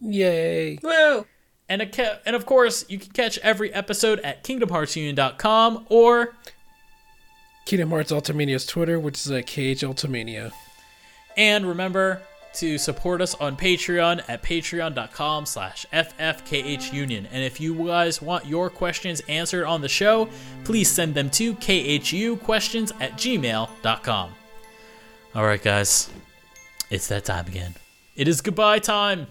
[SPEAKER 2] Yay!
[SPEAKER 3] Woo!
[SPEAKER 1] And a, and of course, you can catch every episode at KingdomHeartsUnion.com or
[SPEAKER 2] Kingdom Hearts Ultimania's Twitter, which is at KH Ultimania.
[SPEAKER 1] And remember, to support us on Patreon at patreon.com slash ffkhunion. And if you guys want your questions answered on the show, please send them to khuquestions at gmail.com. All right, guys. It's that time again. It is goodbye time.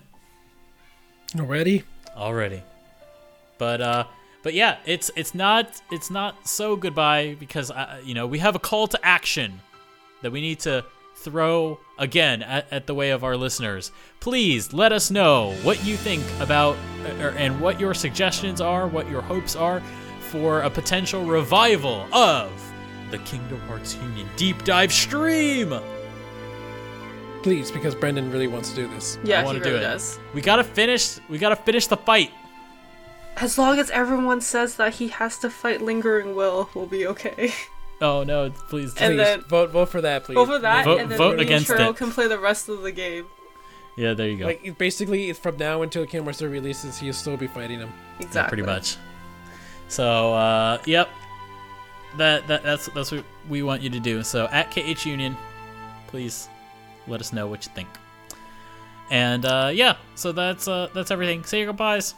[SPEAKER 2] Already?
[SPEAKER 1] Already. But, uh, but yeah, it's it's not it's not so goodbye because uh, you know we have a call to action that we need to throw again at, at, the way of our listeners. Please let us know what you think about er, and what your suggestions are, what your hopes are for a potential revival of the Kingdom Hearts Union deep dive stream.
[SPEAKER 2] Please, because Branden really wants to do this.
[SPEAKER 3] Yeah, I he really do does.
[SPEAKER 1] We gotta finish. We gotta finish the fight.
[SPEAKER 3] As long as everyone says that he has to fight Lingering Will, we'll be okay.
[SPEAKER 1] Oh no! Please,
[SPEAKER 2] and please then, vote vote for that, please.
[SPEAKER 3] Vote for that,
[SPEAKER 1] vote,
[SPEAKER 3] and then
[SPEAKER 1] vote against it.
[SPEAKER 3] can play the rest of the game.
[SPEAKER 1] Yeah, there you go.
[SPEAKER 2] Like basically, from now until Kingdom Hearts releases, he'll still be fighting him.
[SPEAKER 3] Exactly. Yeah,
[SPEAKER 1] pretty much. So, uh, yep. That, that that's that's what we want you to do. So at KH Union, please let us know what you think. And uh, yeah, so that's uh, that's everything. Say your goodbyes.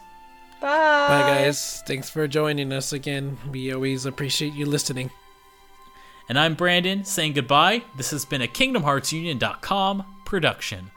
[SPEAKER 3] Bye.
[SPEAKER 2] Bye, guys. Thanks for joining us again. We always appreciate you listening.
[SPEAKER 1] And I'm Branden saying goodbye. This has been a KingdomHeartsUnion.com production.